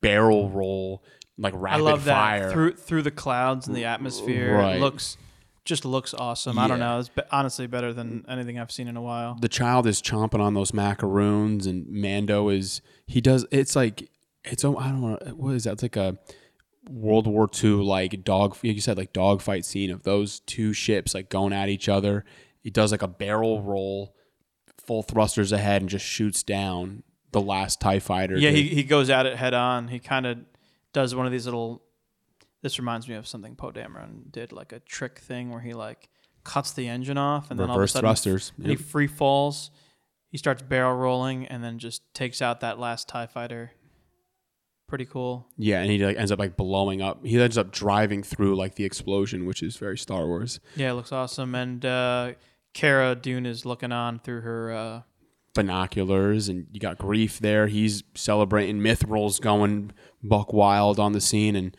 barrel roll, like rapid I love that fire. through through the clouds and the atmosphere. Right. It looks just looks awesome. I don't Yeah. know. It's be- honestly better than anything I've seen in a while. the child is chomping on those macaroons and Mando is he does it's like it's oh, I don't know what is that it's like a World War II like dog you said like dogfight scene of those two ships like going at each other he does like a barrel roll full thrusters ahead and just shoots down the last TIE fighter Yeah, to- he, he goes at it head on. He kind of does one of these little. This reminds me of something Poe Dameron did, like a trick thing where he like cuts the engine off and then all of a sudden thrusters. and he free falls. He starts barrel rolling and then just takes out that last Tie Fighter. Pretty cool. yeah and he like ends up like blowing up he ends up driving through like the explosion which is very Star Wars Yeah, it looks awesome. And uh, Cara Dune is looking on through her. Uh, binoculars and you got Greef there he's celebrating Mythrols going buck wild on the scene and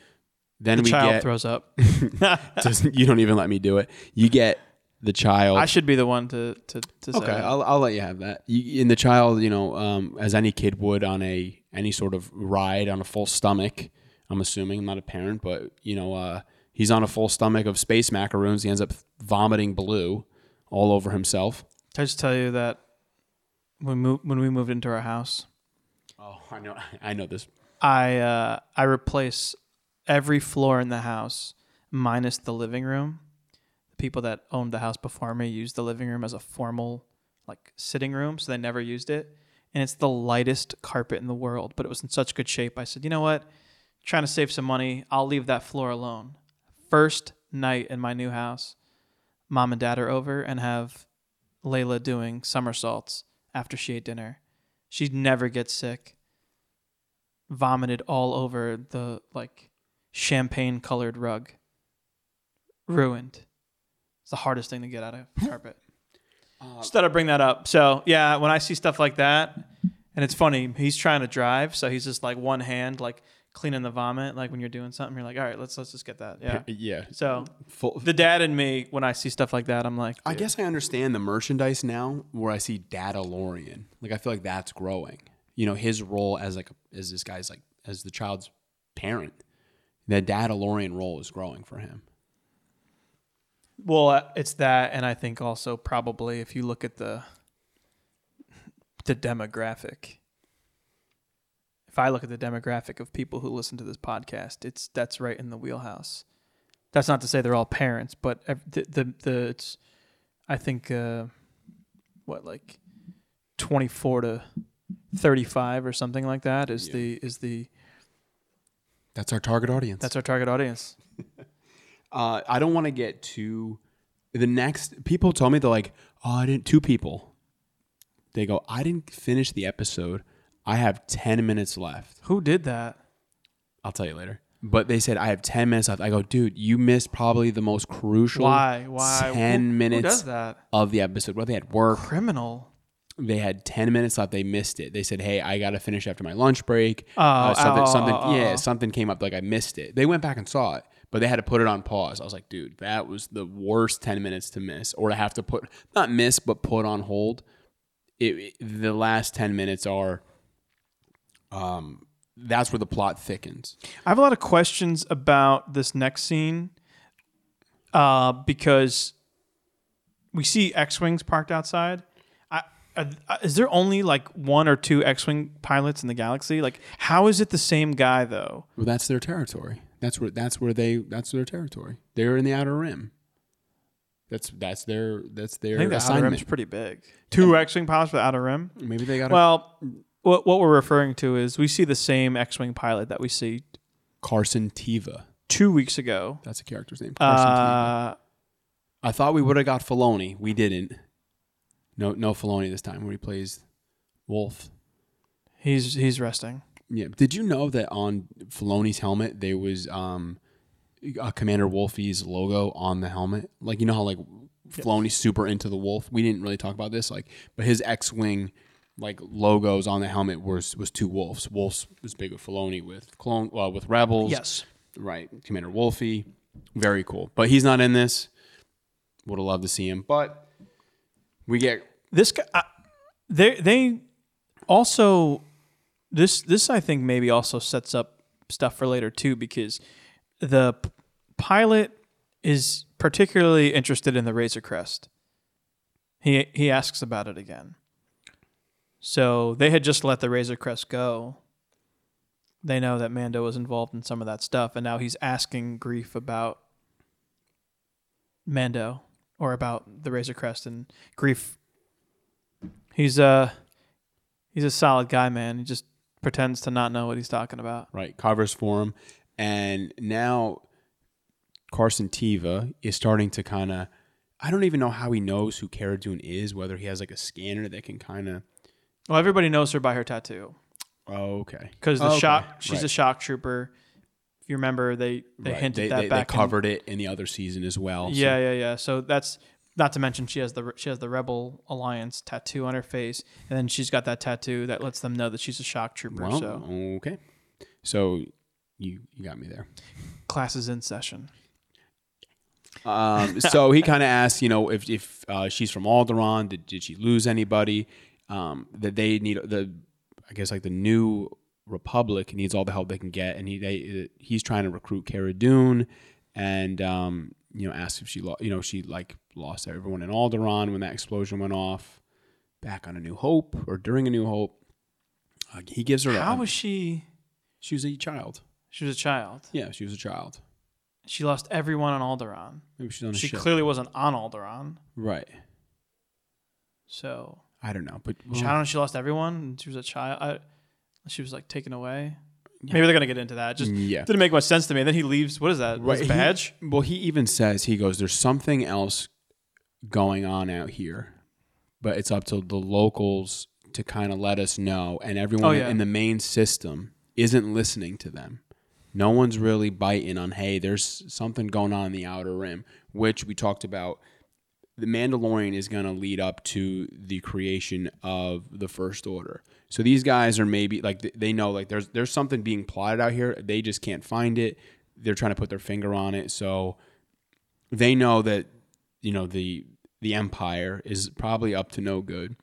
Then The we child get throws up. *laughs* doesn't- you don't even let me do it. You get the child. I should be the one to to, to say. Okay. I'll, I'll let you have that. You, and the child, you know, um, as any kid would on a any sort of ride on a full stomach. I'm assuming I'm not a parent, but you know, uh, he's on a full stomach of space macaroons. He ends up vomiting blue all over himself. I just tell you that when mo- when we moved into our house, Oh, I know, I know this. I uh, I replace every floor in the house minus the living room. The people that owned the house before me used the living room as a formal like sitting room, so they never used it. And it's the lightest carpet in the world, but it was in such good shape. I said, you know what? Trying to save some money, I'll leave that floor alone. First night in my new house, mom and dad are over and have Layla doing somersaults after she ate dinner. she'd never gets sick vomited all over the like champagne colored rug. Ruined. It's the hardest thing to get out of carpet. *laughs* Uh, just thought I'd bring that up. So yeah, when I see stuff like that, and it's funny, he's trying to drive, so he's just like one hand like cleaning the vomit, like when you're doing something, you're like, all right, let's let's just get that. Yeah. Yeah. So Full, the dad and me, when I see stuff like that, I'm like, I guess I understand the merchandise now, where I see Dadalorian. Like I feel like that's growing. You know, his role as like as this guy's like as the child's parent. the Dadalorian role is growing for him. Well, uh, it's that, and I think also probably if you look at the the demographic, if I look at the demographic of people who listen to this podcast, it's that's right in the wheelhouse. That's not to say they're all parents, but the the, the it's I think uh, what like twenty four to thirty five or something like that is Yeah. the is the That's our target audience. that's our target audience. *laughs* Uh, I don't want to get too. The next people tell me they're like, oh, I didn't. Two people. They go, I didn't finish the episode. I have ten minutes left. Who did that? I'll tell you later. But they said I have ten minutes left. I go, dude, you missed probably the most crucial. Why? Why? Ten Who- minutes Who does that? of the episode. Well, they had work. Criminal. They had ten minutes left. They missed it. They said, "Hey, I got to finish after my lunch break." Oh, Uh, something, oh, something, oh, oh, yeah, oh. something came up. Like I missed it. They went back and saw it, but they had to put it on pause. I was like, dude, that was the worst ten minutes to miss, or to have to put not miss, but put on hold. It, it- the last ten minutes are, um, that's where the plot thickens. I have a lot of questions about this next scene uh, because we see X-wings parked outside. I, is there only like one or two X-wing pilots in the galaxy? Like, how is it the same guy though? Well, that's their territory. That's where that's where they that's their territory. They're in the outer rim. That's that's their that's their I think the outer assignment. rim's pretty big. Two X-wing pilots for the outer rim. Maybe they got Well, what what we're referring to is we see the same X-wing pilot that we see Carson Teva. two weeks ago. That's a character's name. Carson Teva. Uh, I thought we would have got Filoni. We didn't. No, no Filoni this time, where he plays Wolf. he's he's resting. Yeah. Did you know that on Filoni's helmet there was um, a Commander Wolffe's logo on the helmet? Like you know how like Filoni's super into the wolf. We didn't really talk about this, like, but his X-wing like logos on the helmet was was two wolves. Wolves was big with Filoni with clone well with Rebels. Yes. Right, Commander Wolffe, very cool. But he's not in this. Would have loved to see him, but we get this guy I- they they also this this I think maybe also sets up stuff for later too because the p- pilot is particularly interested in the Razor Crest. He he asks about it again. So they had just let the Razor Crest go. They know that Mando was involved in some of that stuff, and now he's asking Greef about Mando or about the Razor Crest and Greef He's a he's a solid guy, man. He just pretends to not know what he's talking about. right covers for him, and now Carson Teva is starting to kind of. I don't even know how he knows who Cara Dune is. Whether he has like a scanner that can kind of. Well, everybody knows her by her tattoo Oh, okay. because the Oh, okay. shock. She's a Right. shock trooper. If you remember, they they Right. hinted They, that they, back. they in- covered it in the other season as well. so- yeah, yeah, yeah. So that's not to mention she has the she has the Rebel Alliance tattoo on her face, and then she's got that tattoo that lets them know that she's a shock trooper. Well, so okay. So you you got me there. Classes in session. Um, so he kind of asked, you know, if if uh, she's from Alderaan, did, did she lose anybody? Um, that they need the, I guess like the new Republic needs all the help they can get, and he they, he's trying to recruit Cara Dune, and um, you know, asked if she, lo- you know, she like lost everyone in Alderaan when that explosion went off, back on A New Hope or during A New Hope. Uh, he gives her How a, was she? she was a child. She was a child. Yeah, she was a child. She lost everyone on Alderaan. Maybe she's on a She ship. clearly wasn't on Alderaan. right. So I don't know, but I don't know. She lost everyone. And she was a child. I, she was like taken away. Maybe they're gonna get into that. It Just Yeah. didn't make much sense to me. And then he leaves. What is that? His he- badge? well, he even says he goes, "There's something else going on out here, but it's up to the locals to kind of let us know." And everyone Oh, yeah. in the main system isn't listening to them. No one's really biting on, "Hey, there's something going on in the outer rim," which we talked about. The Mandalorian is going to lead up to the creation of the First Order. So these guys are maybe like they know like there's there's something being plotted out here. They just can't find it. They're trying to put their finger on it. So they know that you know the the Empire is probably up to no good.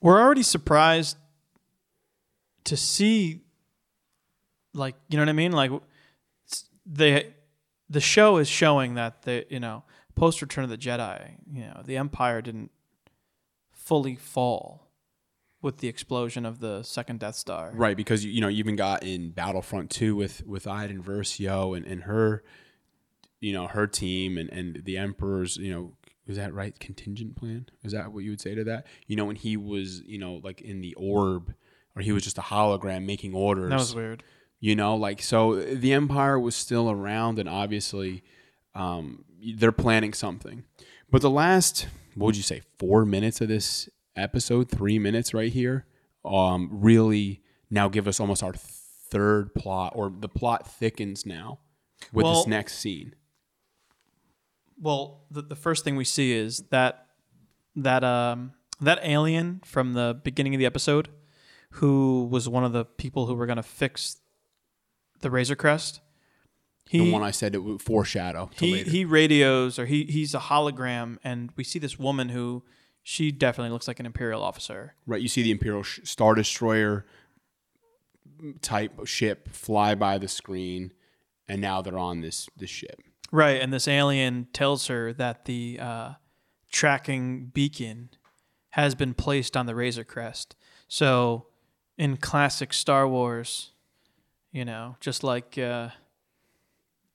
We're already surprised to see, like, you know what I mean? Like, they, the show is showing that the, you know, post Return of the Jedi, you know, the Empire didn't fully fall with the explosion of the second Death Star. Right, because you you know you even got in Battlefront 2 with with Iden Versio and, and her you know her team and, and the Emperor's you know was that right contingent plan is that what you would say to that you know when he was you know like in the orb or he was just a hologram making orders That was weird. you know like so the empire was still around and obviously um, they're planning something but the last what would you say four minutes of this episode three minutes right here um, really now give us almost our third plot or the plot thickens now with Well- this next scene Well, the, the first thing we see is that that um that alien from the beginning of the episode, who was one of the people who were going to fix the Razor Crest. He the one i said it would foreshadow to he later. he radios or he he's a hologram, and we see this woman who she definitely looks like an imperial officer. right you see the imperial sh- star destroyer type ship fly by the screen and now they're on this this ship Right, and this alien tells her that the uh, tracking beacon has been placed on the Razor Crest. So, in classic Star Wars, you know, just like uh,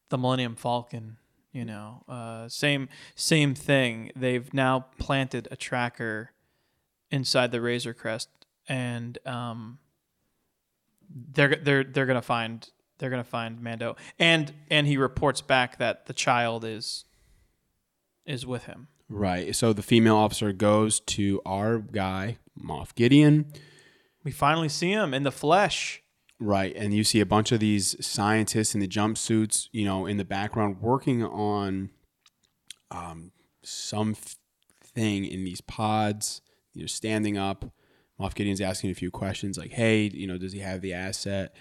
the Millennium Falcon, you know, uh, same same thing. They've now planted a tracker inside the Razor Crest, and um, they're they're they're gonna find they're gonna find Mando, and and he reports back that the child is is with him. Right. So the female officer goes to our guy, Moff Gideon. We finally see him in the flesh. Right. And you see a bunch of these scientists in the jumpsuits, you know, in the background working on um, some thing in these pods, you know, standing up. Moff Gideon's asking a few questions like, hey, you know, does he have the asset?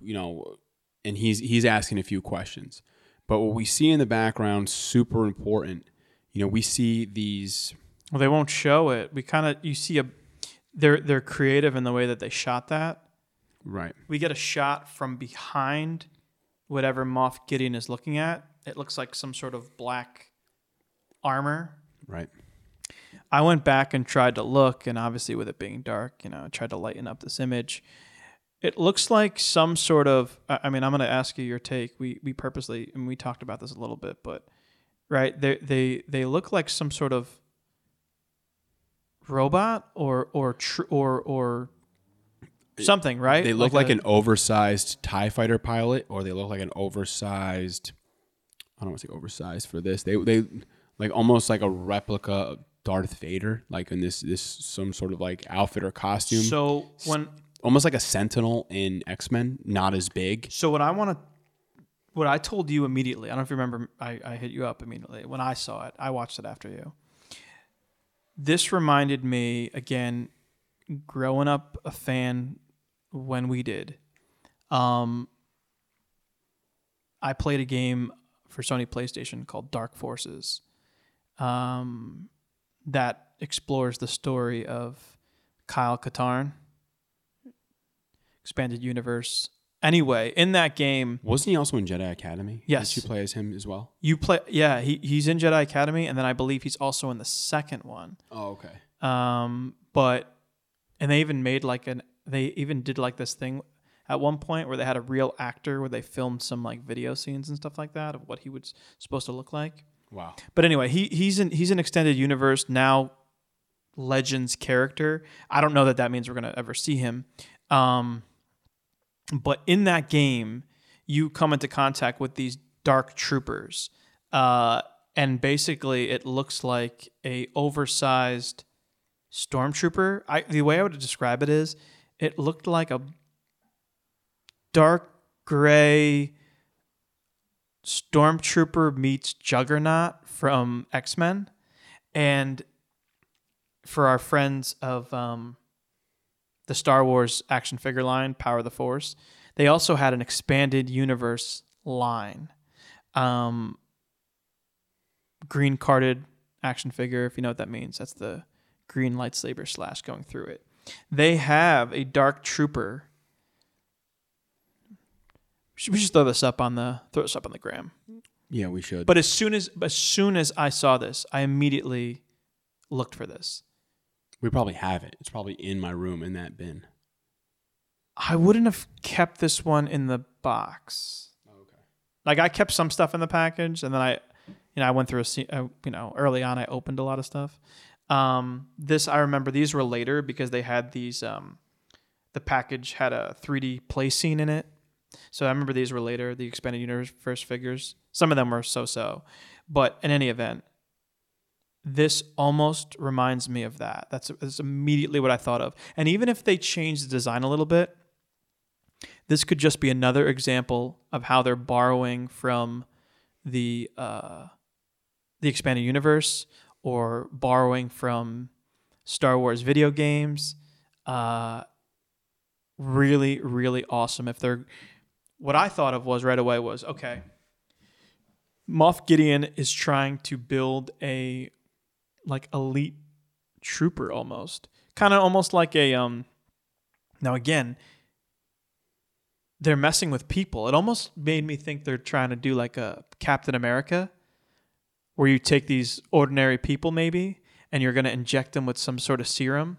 You know, and he's he's asking a few questions. But what we see in the background, super important. You know, we see these Well, they won't show it. We kind of you see a they're they're creative in the way that they shot that. Right. We get a shot from behind whatever Moff Gideon is looking at. It looks like some sort of black armor. Right. I went back and tried to look, and obviously with it being dark, you know, I tried to lighten up this image. It looks like some sort of. I mean, I'm going to ask you your take. We we purposely and we talked about this a little bit, but right, they they they look like some sort of robot or or tr- or or something, right? They look like, a- an oversized TIE fighter pilot, or they look like an oversized I don't want to say oversized for this. They they like almost like a replica of Darth Vader, like in this this some sort of like outfit or costume. So when almost like a sentinel in X-Men, not as big. So what I want to, what I told you immediately, I don't know if you remember, I, I hit you up immediately when I saw it. I watched it after you. This reminded me again, growing up a fan when we did. Um, I played a game for Sony PlayStation called Dark Forces, um, that explores the story of Kyle Katarn, expanded universe. Anyway, in that game, Wasn't he also in Jedi Academy? Yes. Did you play as him as well? you play. Yeah, he, he's in Jedi Academy, and then I believe he's also in the second one. Oh, okay. Um, but and they even made like an they even did like this thing at one point where they had a real actor where they filmed some like video scenes and stuff like that of what he was supposed to look like. Wow. But anyway, he he's in he's an extended universe now, Legends character. I don't know that that means we're gonna ever see him. Um, but in that game, you come into contact with these dark troopers, uh, and basically it looks like a oversized stormtrooper. I the way I would describe it is, it looked like a dark gray stormtrooper meets Juggernaut from X Men, and for our friends of um, the Star Wars action figure line, Power of the Force, they also had an expanded universe line. Um, green carded action figure, if you know what that means. That's the green lightsaber slash going through it. They have a dark trooper. Should we just throw this up on the throw this up on the gram? Yeah, we should. But as soon as as soon as I saw this, I immediately looked for this. we probably have it. It's probably in my room in that bin. I wouldn't have kept this one in the box. Okay. Like I kept some stuff in the package, and then I, you know, I went through a, uh, you know, early on I opened a lot of stuff. Um, this I remember these were later because they had these. Um, the package had a 3D play scene in it, so I remember these were later. The expanded universe figures. Some of them were so-so, but in any event, this almost reminds me of that. That's, that's immediately what I thought of. And even if they change the design a little bit, this could just be another example of how they're borrowing from the uh, the expanded universe or borrowing from Star Wars video games. Uh, really, really awesome. If they're what I thought of was right away was okay. Moff Gideon is trying to build a like elite trooper almost, kind of almost like a um. Now again, they're messing with people. It almost made me think they're trying to do like a Captain America, where you take these ordinary people maybe, and you're going to inject them with some sort of serum,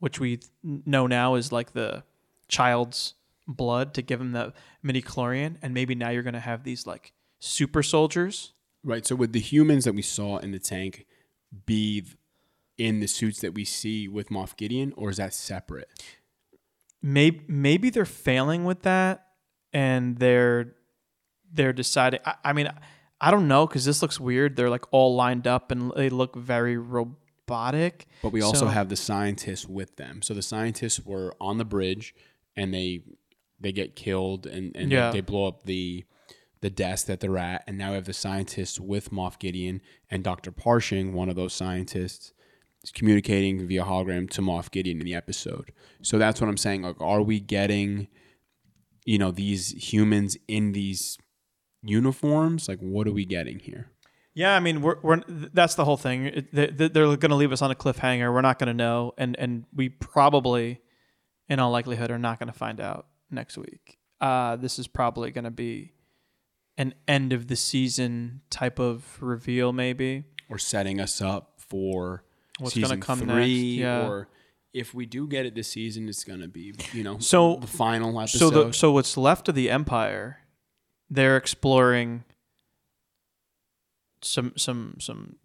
which we know now is like the child's blood to give them the midi chlorian, and maybe now you're going to have these like super soldiers. Right. So would the humans that we saw in the tank be in the suits that we see with Moff Gideon, or is that separate? maybe maybe they're failing with that and they're they're deciding i, I mean i don't know because this looks weird they're like all lined up and they look very robotic But we also So- have the scientists with them. So the scientists were on the bridge, and they they get killed, and and Yeah. they, they blow up the the desk that they're at. And now we have the scientists with Moff Gideon and Dr. Pershing, one of those scientists, is communicating via hologram to Moff Gideon in the episode. So that's what I'm saying. Like, are we getting, you know, these humans in these uniforms? Like, what are we getting here? yeah i mean we're, we're that's the whole thing It- they- they're going to leave us on a cliffhanger we're not going to know and and we probably in all likelihood are not going to find out next week uh, this is probably going to be an end of the season type of reveal maybe or setting us up for What's gonna come three, next, yeah. or if we do get it this season, it's gonna be you know So- the final episode. So the so what's left of the empire, they're exploring some some some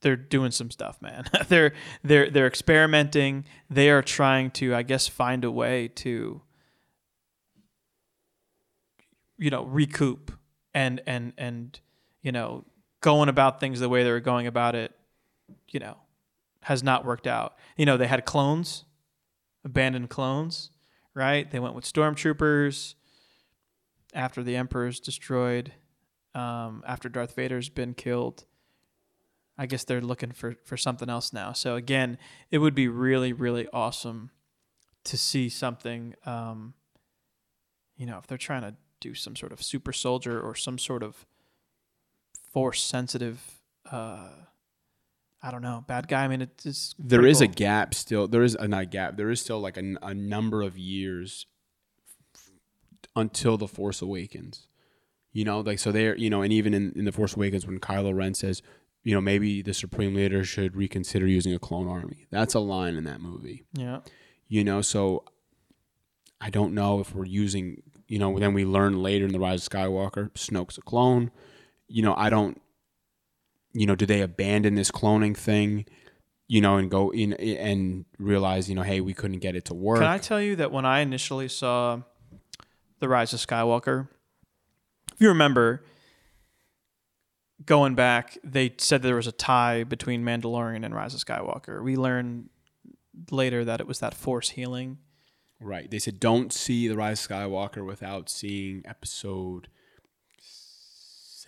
they're doing some stuff, man. *laughs* they're they're they're experimenting. They are trying to, I guess, find a way to you know, recoup and and and you know, going about things the way they were going about it, you know, has not worked out. You know, they had clones, abandoned clones, right? They went with stormtroopers after the Emperor's destroyed, um, after Darth Vader's been killed. I guess they're looking for, for something else now. So again, it would be really, really awesome to see something. Um, you know, if they're trying to do some sort of super soldier or some sort of force sensitive. Uh, I don't know, bad guy. I mean, it's, it's There pretty a gap still. There is a not gap. There is still like a, a number of years until the Force Awakens. You know, like so they're you know, and even in, in the Force Awakens when Kylo Ren says, you know, maybe the Supreme Leader should reconsider using a clone army. That's a line in that movie. yeah. You know, so I don't know if we're using. You know, then we learn later in the Rise of Skywalker, Snoke's a clone. You know, I don't. You know, do they abandon this cloning thing? You know, and go in and realize, you know, hey, we couldn't get it to work. Can I tell you that when I initially saw The Rise of Skywalker, if you remember, going back, they said there was a tie between Mandalorian and Rise of Skywalker. We learned later that it was that force healing. right? They said don't see the Rise of Skywalker without seeing Episode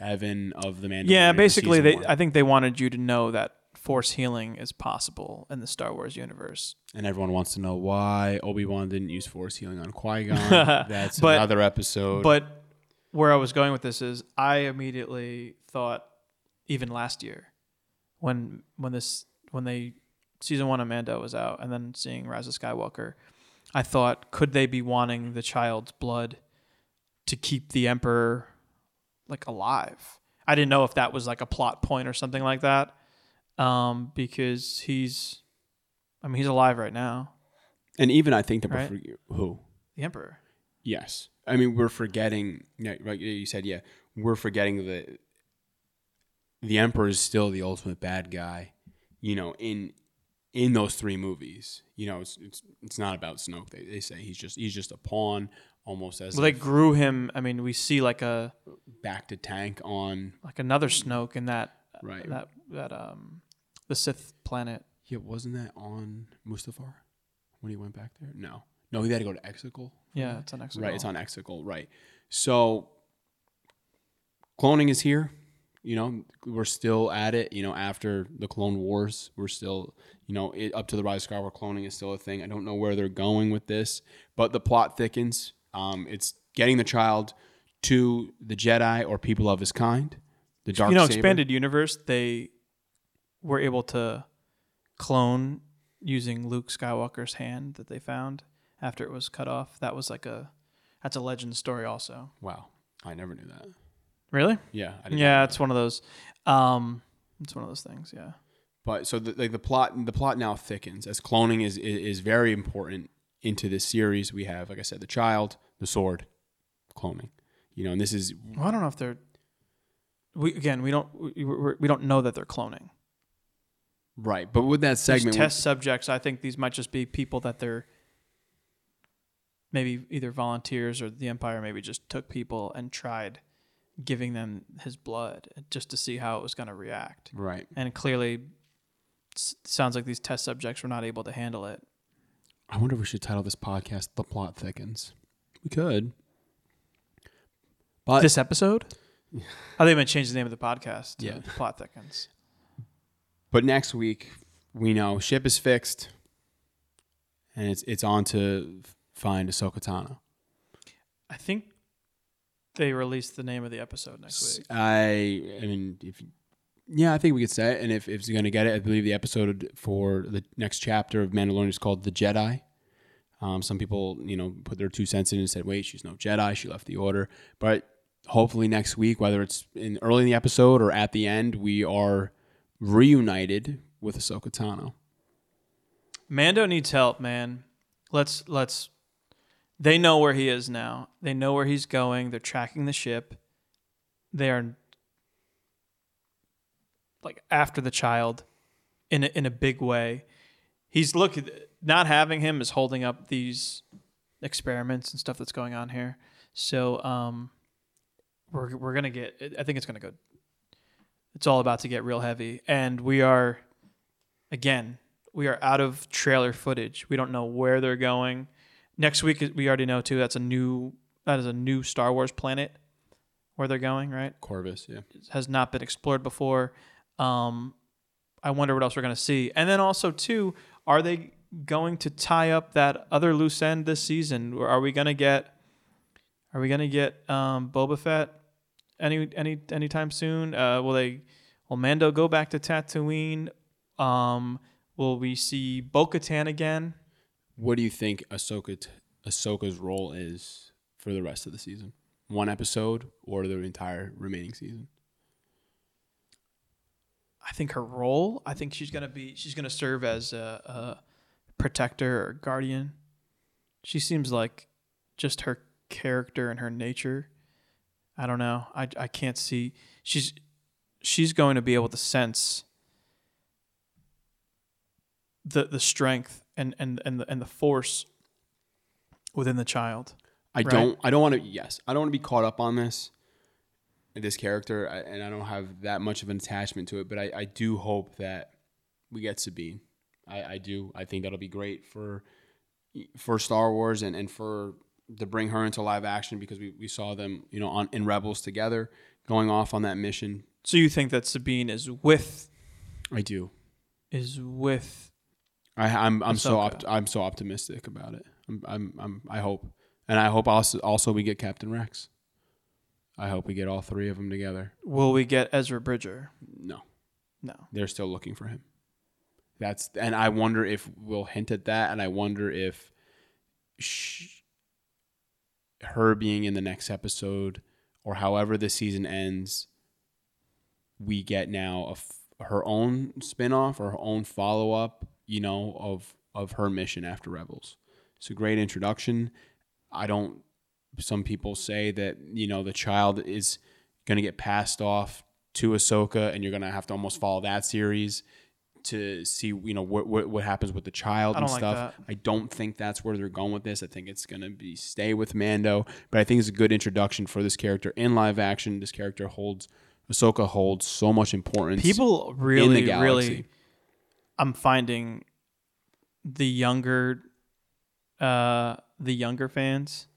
seven of the Mandalorian. Yeah, basically, they, one. I think they wanted you to know that force healing is possible in the Star Wars universe. and everyone wants to know why Obi Wan didn't use Force healing on Qui Gon. *laughs* That's But- another episode. But where I was going with this is, I immediately thought, even last year, when when this when they season one Amanda was out, and then seeing Rise of Skywalker, I thought, could they be wanting the child's blood to keep the Emperor like alive? I didn't know if that was like a plot point or something like that, um, because he's, I mean, he's alive right now, and even I think that Right. before who the Emperor. Yes. I mean, we're forgetting, yeah, right, you said, yeah, we're forgetting that the Emperor is still the ultimate bad guy, you know, in in those three movies. You know, it's it's, it's not about Snoke. They, they say he's just he's just a pawn, almost as Well, they grew him. I mean, we see like a bacta tank on. like another Snoke in that Right. that that um the Sith planet. Yeah, wasn't that on Mustafar when he went back there? No. No, he had to go to Exegol. Yeah, it's on Exegol. Right, it's on Exegol, right. So cloning is here. You know, we're still at it. You know, after the Clone Wars, we're still, you know, it, up to the Rise of Skywalker, cloning is still a thing. I don't know where they're going with this, but the plot thickens. Um, it's getting the child to the Jedi or people of his kind. The dark you know, Saber. expanded universe. They were able to clone using Luke Skywalker's hand that they found after it was cut off. That was like a that's a legend story also. Wow, I never knew that. Really? Yeah, I didn't Yeah, it's one of those. Um, it's one of those things. Yeah. But so the, like the plot, the plot now thickens as cloning is, is is very important into this series. We have, like I said, the child, the sword, cloning. You know, and this is Well, I don't know if they're. We again, we don't we, we don't know that they're cloning. Right. But with that These segment, test subjects, I think these might just be people that they're maybe either volunteers or the Empire maybe just took people and tried giving them his blood just to see how it was going to react. right? And clearly, s- sounds like these test subjects were not able to handle it. I wonder if we should title this podcast "The Plot Thickens." We could, but this episode? I think I'm going to change the name of the podcast. To Yeah. The Plot Thickens. But next week we know ship is fixed, and it's it's on to find Ahsoka Tano. I think they released the name of the episode next week. I, I mean, if yeah, I think we could say it. And if, if it's going to get it, I believe the episode for the next chapter of Mandalorian is called "The Jedi." Um, some people, you know, put their two cents in and said, "Wait, she's no Jedi. She left the Order." But hopefully next week, whether it's in early in the episode or at the end, we are reunited with Ahsoka Tano. Mando needs help, man. Let's let's. They know where he is now. They know where he's going. They're tracking the ship. They are like after the child in a, in a big way. He's look not having him is holding up these experiments and stuff that's going on here. So um, we're we're gonna get. I think it's gonna go. It's all about to get real heavy, and we are again we are out of trailer footage. We don't know where they're going. Next week we already know too. That's a new that is a new Star Wars planet where they're going. Right, Corvus, yeah. it has not been explored before. Um, I wonder what else we're gonna see. And then also too, are they going to tie up that other loose end this season? Or are we gonna get? Are we gonna get um, Boba Fett any any anytime soon? Uh, will they? Will Mando go back to Tatooine? Um, will we see Bo-Katan again? What do you think Ahsoka t- Ahsoka's role is for the rest of the season? One episode or the entire remaining season? I think her role. I think she's gonna be. She's gonna serve as a, a protector or guardian. She seems like just her character and her nature. I don't know. I I can't see. She's she's going to be able to sense the the strength and and and the, and the force within the child. I Right. don't. I don't want to. Yes, I don't want to be caught up on this, this character, I- and I don't have that much of an attachment to it. But I, I do hope that we get Sabine. I, I do. I think that'll be great for for Star Wars and, and for to bring her into live action because we, we saw them, you know, on in Rebels together, going off on that mission. So you think that Sabine is with I do. is with I, I'm I'm so opt- I'm so optimistic about it. I'm, I'm I'm I hope, and I hope also also we get Captain Rex. I hope we get all three of them together. will we get Ezra Bridger? No, No. they're still looking for him. That's and I wonder if we'll hint at that, and I wonder if sh- her being in the next episode or however the season ends, we get now a f- her own spin-off or her own follow-up, you know, of of her mission after Rebels. It's a great introduction. I don't some people say that, you know, the child is going to get passed off to Ahsoka and you're going to have to almost follow that series to see, you know, what what, what happens with the child and like stuff. that. I don't think that's where they're going with this. I think it's going to be stay with Mando, but I think it's a good introduction for this character in live action. This character holds Ahsoka holds so much importance. People really, galaxy. really, I'm finding the younger, uh, the younger fans.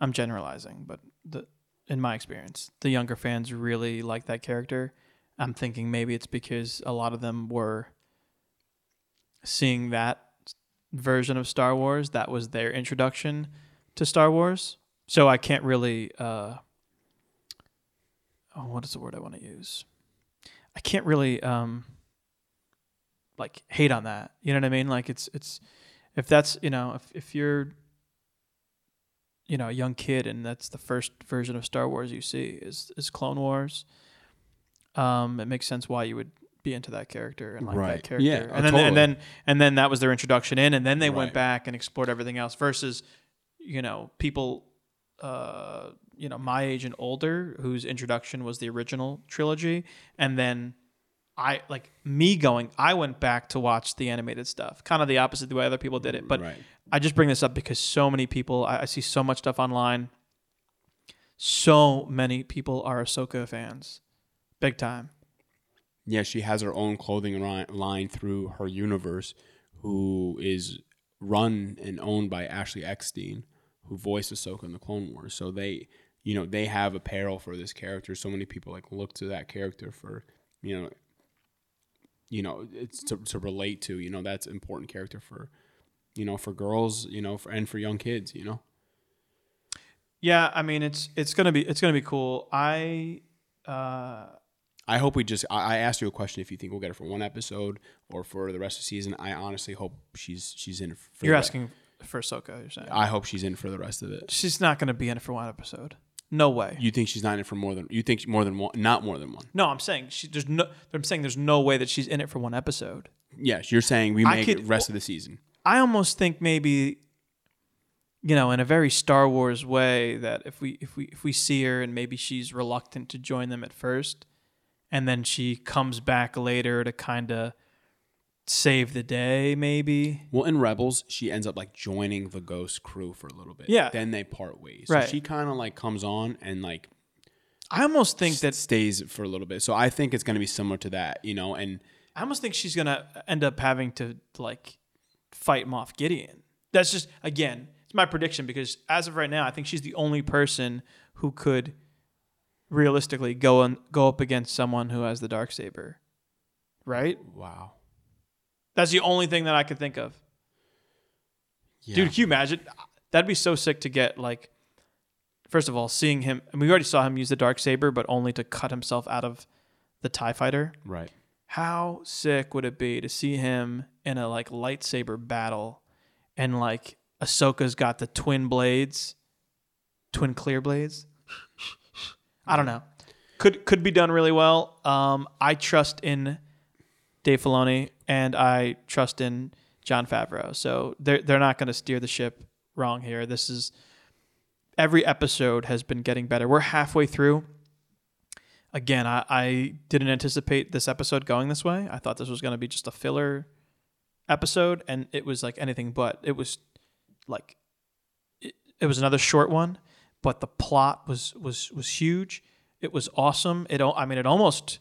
I'm generalizing, but the in my experience, the younger fans really like that character. I'm thinking maybe it's because a lot of them were seeing that version of Star Wars. That was their introduction to Star Wars. So I can't really. Uh, oh, what is the word I want to use? I can't really um like hate on that. You know what I mean? Like it's it's if that's you know if if you're you know a young kid and that's the first version of Star Wars you see is is Clone Wars. Um, it makes sense why you would be into that character and like Right. that character. Yeah, and then totally. and then and then that was their introduction in, and then they went back and explored everything else. Versus, you know, people, uh, you know, my age and older whose introduction was the original trilogy, and then I like me going. I went back to watch the animated stuff, kind of the opposite the way other people did it. But Right. I just bring this up because so many people, I, I see so much stuff online. So many people are Ahsoka fans, big time. Yeah, she has her own clothing line through her universe, who is run and owned by Ashley Eckstein, who voiced Ahsoka in the Clone Wars. So they, you know, they have apparel for this character. So many people like look to that character for, you know, you know, it's to, to relate to. You know, that's important character for, you know, for girls, you know, for, and for young kids. You know, Yeah, I mean it's it's gonna be it's gonna be cool. I uh, I hope we just. I I asked you a question if you think we'll get her for one episode or for the rest of the season. I honestly hope she's she's in. For you're asking for Ahsoka. You're saying I hope she's in for the rest of it. she's not gonna be in it for one episode. No way. You think she's not in it for more than you think more than one? Not more than one. no, I'm saying she, there's no. I'm saying there's no way that she's in it for one episode. Yes, you're saying we I make could- it rest of the season. I almost think maybe, you know, in a very Star Wars way, that if we if we if we see her and maybe she's reluctant to join them at first, and then she comes back later to kind of save the day, maybe. Well, in Rebels, she ends up like joining the Ghost crew for a little bit. Yeah. Then they part ways. Right. So she kind of like comes on and like I almost think that stays for a little bit. So I think it's going to be similar to that, you know. And I almost think she's gonna end up having to like fight Moff Gideon. That's just again, it's my prediction because as of right now, I think she's the only person who could realistically go and go up against someone who has the dark saber. Right? wow, That's the only thing that I could think of. yeah. Dude, can you imagine? That'd be so sick to get like first of all, seeing him, and we already saw him use the dark saber, but only to cut himself out of the Tie Fighter. Right. How sick would it be to see him in a like lightsaber battle, and like Ahsoka's got the twin blades, twin clear blades. I don't know. Could could be done really well. Um, I trust in Dave Filoni and I trust in Jon Favreau. So they're they're not going to steer the ship wrong here. This is every episode has been getting better. We're halfway through. Again, I, I didn't anticipate this episode going this way. I thought this was going to be just a filler episode, and it was like anything but. It was like it, it was another short one, but the plot was was was huge. It was awesome. It I mean, it almost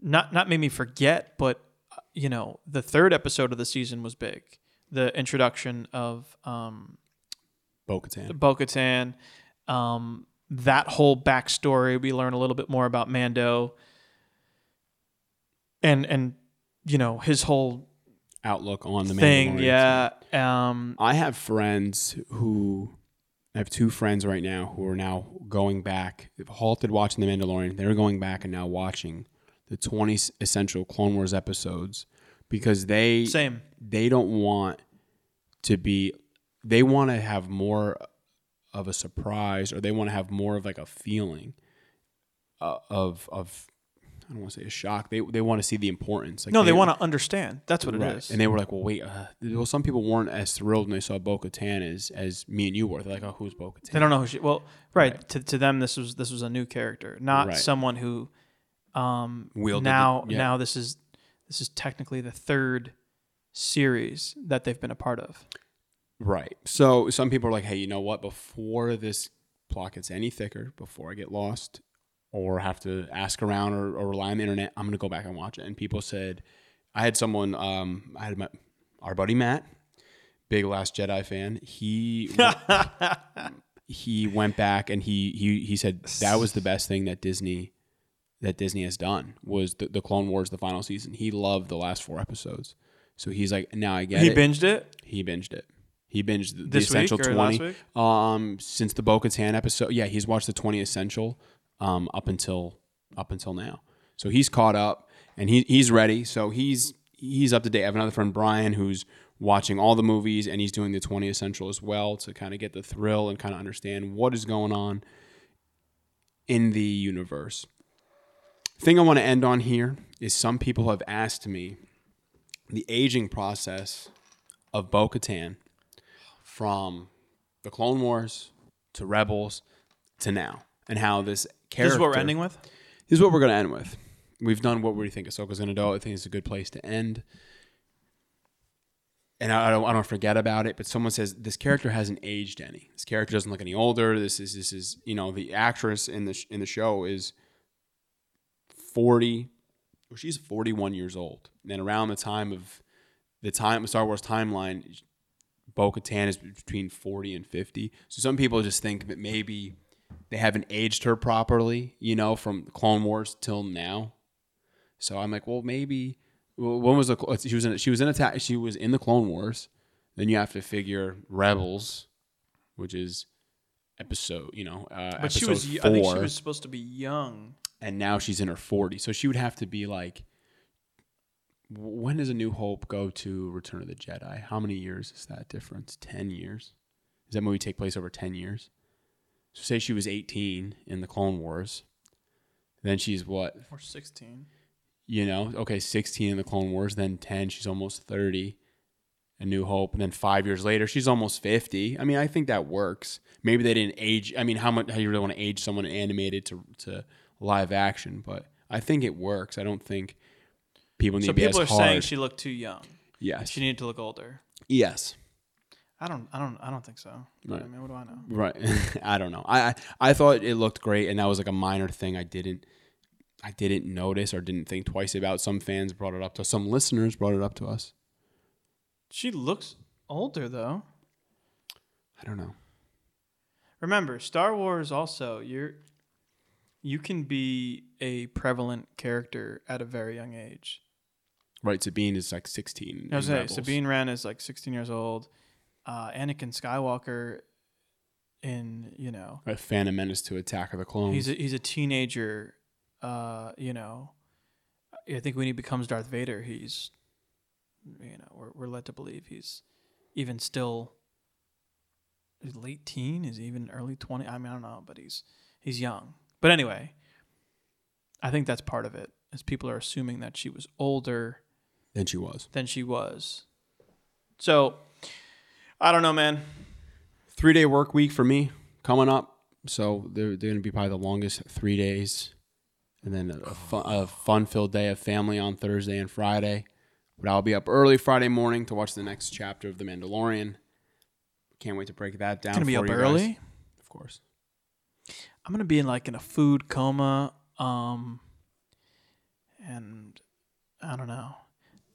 not not made me forget, but uh, you know, the third episode of the season was big. The introduction of um, Bo Katan. Bo Katan, um, that whole backstory. We learn a little bit more about Mando, and and you know his whole Outlook on the thing. Yeah, um, I have friends who I have two friends right now who are now going back. They've halted watching The Mandalorian. They're going back and now watching the 20 essential Clone Wars episodes because they same. they don't want to be they want to have more of a surprise or they want to have more of like a feeling uh, of of I don't want to say a shock. They they want to see the importance. Like No, they want to understand. That's what it is. Right. And they were like, well, wait. Uh, well, some people weren't as thrilled when they saw Bo Katan as, as me and you were. They're like, oh, who's Bo Katan? They don't know who she. Well, right, To, to them, this was this was a new character, not Right. someone who. Um, Wielded now yeah. now this is this is technically the third series that they've been a part of. Right. So some people are like, hey, you know what? Before this plot gets any thicker, before I get lost or have to ask around or, or rely on the internet, I'm going to go back and watch it. And people said, I had someone, um, I had my, our buddy Matt, big Last Jedi fan. He *laughs* he went back and he he he said that was the best thing that Disney that Disney has done was the, the Clone Wars the final season. He loved the last four episodes. So he's like, now I get he it. binged it. He binged it. He binged the, the essential twenty. Um, since the Bo Katan episode, yeah, he's watched the twenty essential, um, up until up until now. So he's caught up and he he's ready. So he's he's up to date. I have another friend Brian who's watching all the movies and he's doing the twenty essential as well to kind of get the thrill and kind of understand what is going on in the universe. Thing I want to end on here is some people have asked me the aging process of Bo Katan from the Clone Wars to Rebels to now, and how this character. This is what we're ending with. This is what we're going to end with. We've done what we think Ahsoka's going to do. I think it's a good place to end. And I I don't, I don't forget about it. But someone says this character hasn't aged any. This character doesn't look any older. This is this is you know the actress in the sh- in the show is forty. Well, she's forty one years old. And around the time of the time Star Wars timeline, Bo Katan is between 40 and 50. So some people just think that maybe they haven't aged her properly, you know, from Clone Wars till now. So I'm like, well, maybe well, when was the she was in she was in attack she was in the Clone Wars. Then you have to figure Rebels, which is episode, you know, uh, But she was. four, I think she was supposed to be young. and now she's in her 40s. So she would have to be like when does A New Hope go to Return of the Jedi? How many years is that difference? 10 years? Does that movie take place over 10 years? So say she was 18 in the Clone Wars. Then she's what? Or sixteen. You know, okay, 16 in the Clone Wars, then 10, she's almost 30. A New Hope, and then five years later, she's almost 50. I mean, I think that works. Maybe they didn't age. I mean, how much? How you really want to age someone animated to to live action? But I think it works. I don't think people need So to be people are hard. saying she looked too young. yes, She needed to look older. yes, I don't. I don't. I don't think so. But, I Right. mean, what do I know? right. *laughs* I don't know. I, I I thought it looked great, and that was like a minor thing I didn't I didn't notice or didn't think twice about. Some fans brought it up to us. Some listeners brought it up to us. She looks older though. I don't know. Remember, Star Wars also you're you can be a prevalent character at a very young age. Right, Sabine is like 16. I was in saying Sabine Wren is like 16 years old. Uh, Anakin Skywalker in you know A Phantom Menace to Attack of the Clones. he's a, he's a teenager. Uh, you know, I think when he becomes Darth Vader, he's you know we're we're led to believe he's even still late teen, is he even early twenty. I mean, I don't know, but he's he's young. But anyway, I think that's part of it. Is people are assuming that she was older than she was. than she was. So I don't know, man. Three day work week for me coming up. So they're, they're going to be probably the longest three days. And then a, a fun, a fun filled day of family on Thursday and Friday. But I'll be up early Friday morning to watch the next chapter of The Mandalorian. Can't wait to break that down. Gonna be up you guys. early. Of course. I'm gonna be in like in a food coma. Um, and I don't know.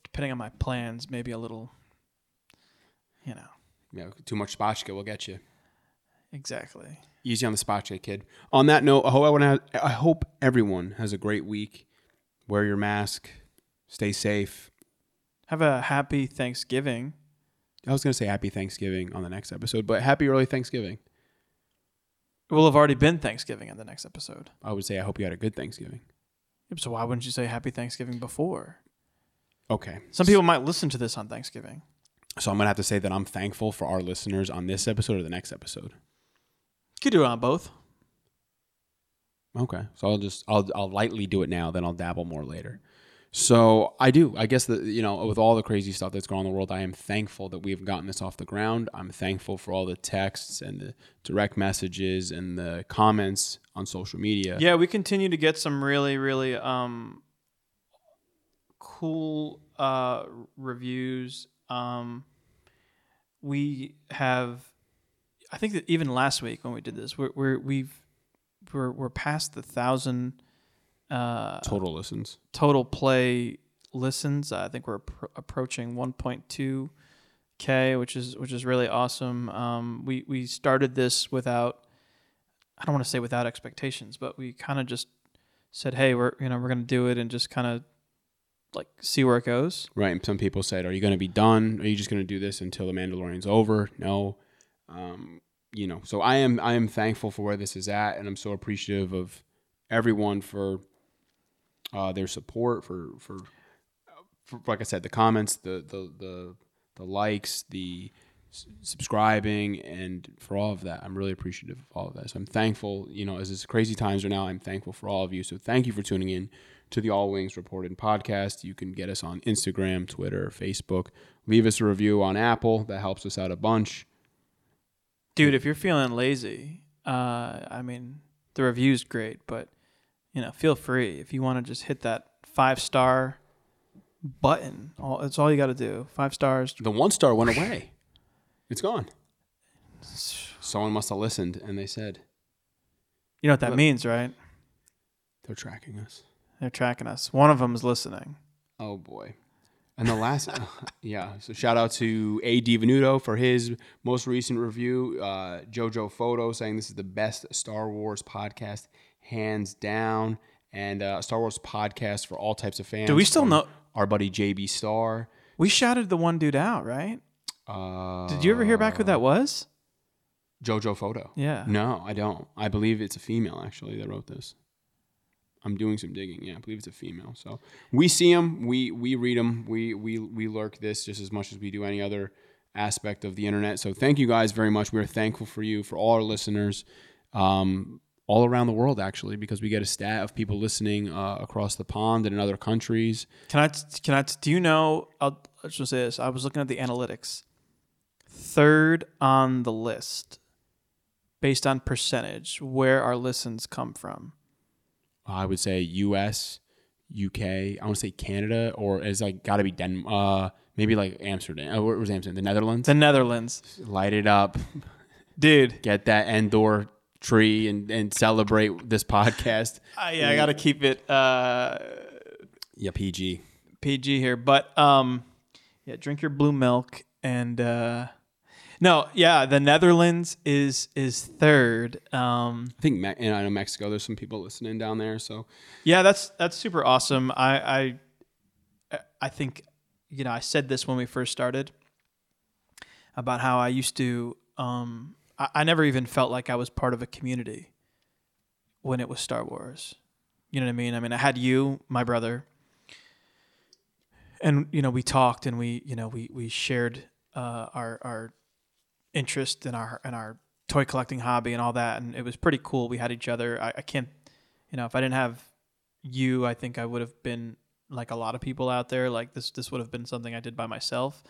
Depending on my plans, maybe a little. You know Yeah, too much spotchka will get you. exactly. Easy on the spotchka, kid. On that note, I hope, everyone has, I hope everyone has a great week. Wear your mask. Stay safe. Have a happy Thanksgiving. I was going to say happy Thanksgiving on the next episode, but happy early Thanksgiving. It will have already been Thanksgiving in the next episode. I would say I hope you had a good Thanksgiving. Yep, So why wouldn't you say Happy Thanksgiving before? Okay. Some people might listen to this on Thanksgiving. So I'm going to have to say that I'm thankful for our listeners on this episode or the next episode. Could do it on both. Okay. So I'll just I'll I'll lightly do it now, then I'll dabble more later. So I do. I guess that you know, with all the crazy stuff that's going on in the world, I am thankful that we've gotten this off the ground. I'm thankful for all the texts and the direct messages and the comments on social media. Yeah, we continue to get some really, really um, cool uh, reviews. Um, we have, I think that even last week when we did this, we're, we're we've we're we're past the thousand uh, Total listens. total play listens. I think we're appro- approaching 1.2 k, which is which is really awesome. Um, we we started this without, I don't want to say without expectations, but we kind of just said, hey, we're you know we're gonna do it and just kind of like see where it goes. Right. And some people said, Are you going to be done? Are you just going to do this until the Mandalorian's over? No. Um, you know, so I am I am thankful for where this is at, and I'm so appreciative of everyone for uh, their support, for, for for like I said, the comments, the the the, the likes, the subscribing, and for all of that. I'm really appreciative of all of that. So I'm thankful. You know, as it's crazy times are now, I'm thankful for all of you. So thank you for tuning in to the All Wings Reported podcast. You can get us on Instagram, Twitter, Facebook. Leave us a review on Apple. That helps us out a bunch. Dude, if you're feeling lazy, uh, I mean, the review's great, but you know, feel free if you want to just hit that five star button. All that's all you got to do. Five stars. The one star went away. *laughs* It's gone. Someone must have listened and they said You know what that means, right? they're tracking us. They're tracking us. One of them is listening. Oh boy. And the last, *laughs* yeah. So shout out to A. Venuto for his most recent review. Uh, Jojo Photo saying this is the best Star Wars podcast, hands down. And uh, Star Wars podcast for all types of fans. Do we still know- Our buddy JB Star. We shouted the one dude out, right? Uh, Did you ever hear back who that was? Jojo Photo. Yeah. No, I don't. I believe it's a female actually that wrote this. I'm doing some digging. Yeah, I believe it's a female. So we see them, we we read them, we we we lurk this just as much as we do any other aspect of the internet. So thank you guys very much. We're thankful for you, for all our listeners, um, all around the world actually, because we get a stat of people listening uh, across the pond and in other countries. Can I? Can I? Do you know? I'll, I'll just say this. I was looking at the analytics. Third on the list, based on percentage, where our listens come from. I would say U.S., U.K. I want to say Canada, or it's like got to be Den. Uh, maybe like Amsterdam. Oh, where was Amsterdam? The Netherlands. The Netherlands, Light it up. dude. get that Endor tree and, and celebrate this podcast. Uh, yeah, I got to keep it uh, Yeah, PG. PG here, but um, yeah, drink your blue milk and uh, no, yeah, the Netherlands is is third. Um, I think Me- and I know Mexico. There's some people listening down there. So Yeah, that's that's super awesome. I I I think you know I said this when we first started about how I used to um I, I never even felt like I was part of a community when it was Star Wars. You know what I mean? I mean, I had you, my brother, and you know, we talked and we, you know, we we shared uh, our our interest in our in our toy collecting hobby and all that, and it was pretty cool. We had each other. I, I can't, you know, if I didn't have you, I think I would have been like a lot of people out there. Like this, this would have been something I did by myself.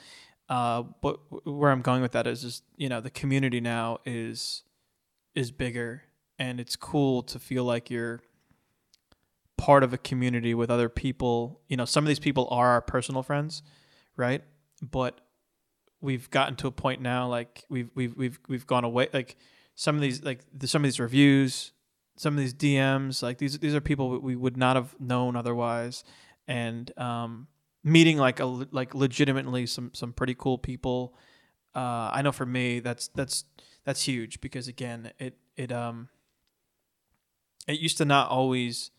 Uh, but where I'm going with that is just you know the community now is is bigger, and it's cool to feel like you're part of a community with other people. You know, some of these people are our personal friends, right? But we've gotten to a point now like we've we've we've we've gone away like some of these like the, some of these reviews some of these DMs like these these are people we would not have known otherwise. And um, meeting like a like legitimately some some pretty cool people uh, I know for me that's that's that's huge because again it it um it used to not always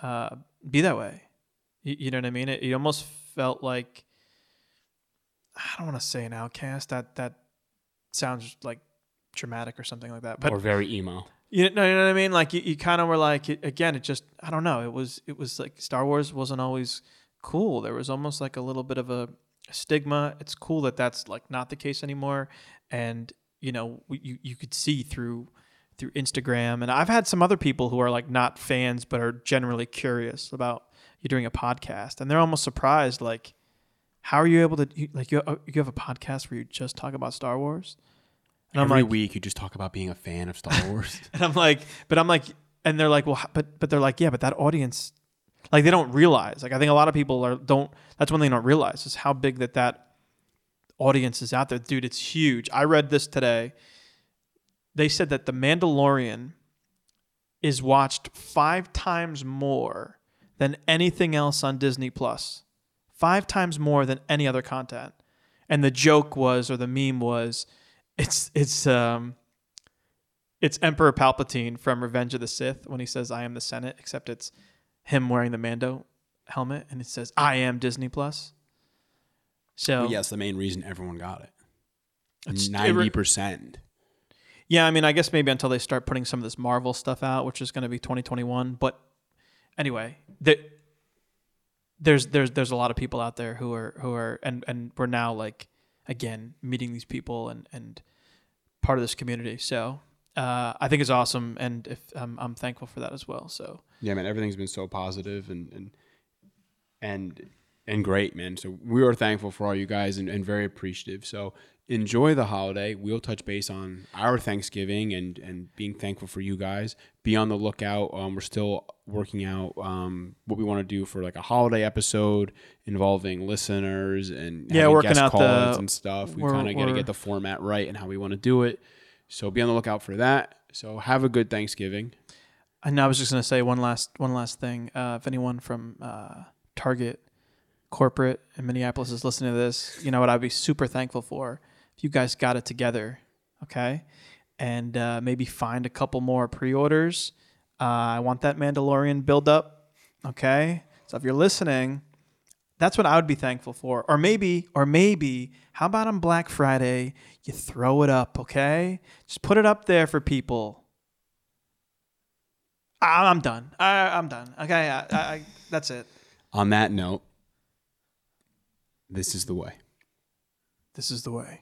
uh, be that way. You, you know what I mean? It, it almost felt like I don't want to say an outcast. That that sounds like traumatic or something like that. But or very emo. You know, you know what I mean? Like you, you kind of were like it, again. It just I don't know. It was it was like Star Wars wasn't always cool. There was almost like a little bit of a stigma. It's cool that that's like not the case anymore. And you know, you you could see through through Instagram. And I've had some other people who are like not fans but are generally curious about you doing a podcast, and they're almost surprised like how are you able to like you uh, you have a podcast where you just talk about Star Wars? And Every I'm like, week you just talk about being a fan of Star *laughs* Wars. *laughs* and I'm like, but I'm like, and they're like, well, but but they're like, yeah, but that audience, like they don't realize. Like I think a lot of people are don't. That's one thing they don't realize is how big that that audience is out there, dude. It's huge. I read this today. They said that The Mandalorian is watched five times more than anything else on Disney Plus five times more than any other content. And the joke was, or the meme was, it's it's um, it's Emperor Palpatine from Revenge of the Sith when he says, "I am the Senate," except it's him wearing the Mando helmet, and it says, "I am Disney Plus." So well, yes, the main reason everyone got it, ninety percent. Yeah, I mean, I guess maybe until they start putting some of this Marvel stuff out, which is going to be 2021. But anyway, the there's there's there's a lot of people out there who are who are and and we're now like again meeting these people and and part of this community. So uh, I think it's awesome, and if um, I'm thankful for that as well. So yeah, man, everything's been so positive and and and and great, man. So we are thankful for all you guys and, and very appreciative. So enjoy the holiday. We'll touch base on our Thanksgiving and and being thankful for you guys. Be on the lookout. Um, we're still working out um, what we want to do for like a holiday episode involving listeners and yeah, working out the and stuff. We kind of got to get the format right and how we want to do it. So be on the lookout for that. So have a good Thanksgiving. And I was just gonna say one last one last thing. Uh, if anyone from uh, Target corporate in Minneapolis is listening to this, you know what I'd be super thankful for if you guys got it together, okay, and uh, maybe find a couple more pre-orders. Uh, I want that Mandalorian build up, okay. So if you're listening, that's what I would be thankful for. Or maybe, or maybe, how about on Black Friday, you throw it up, okay? Just put it up there for people. I'm done. I, am done. Okay, I, I, that's it. On that note, this is the way. This is the way.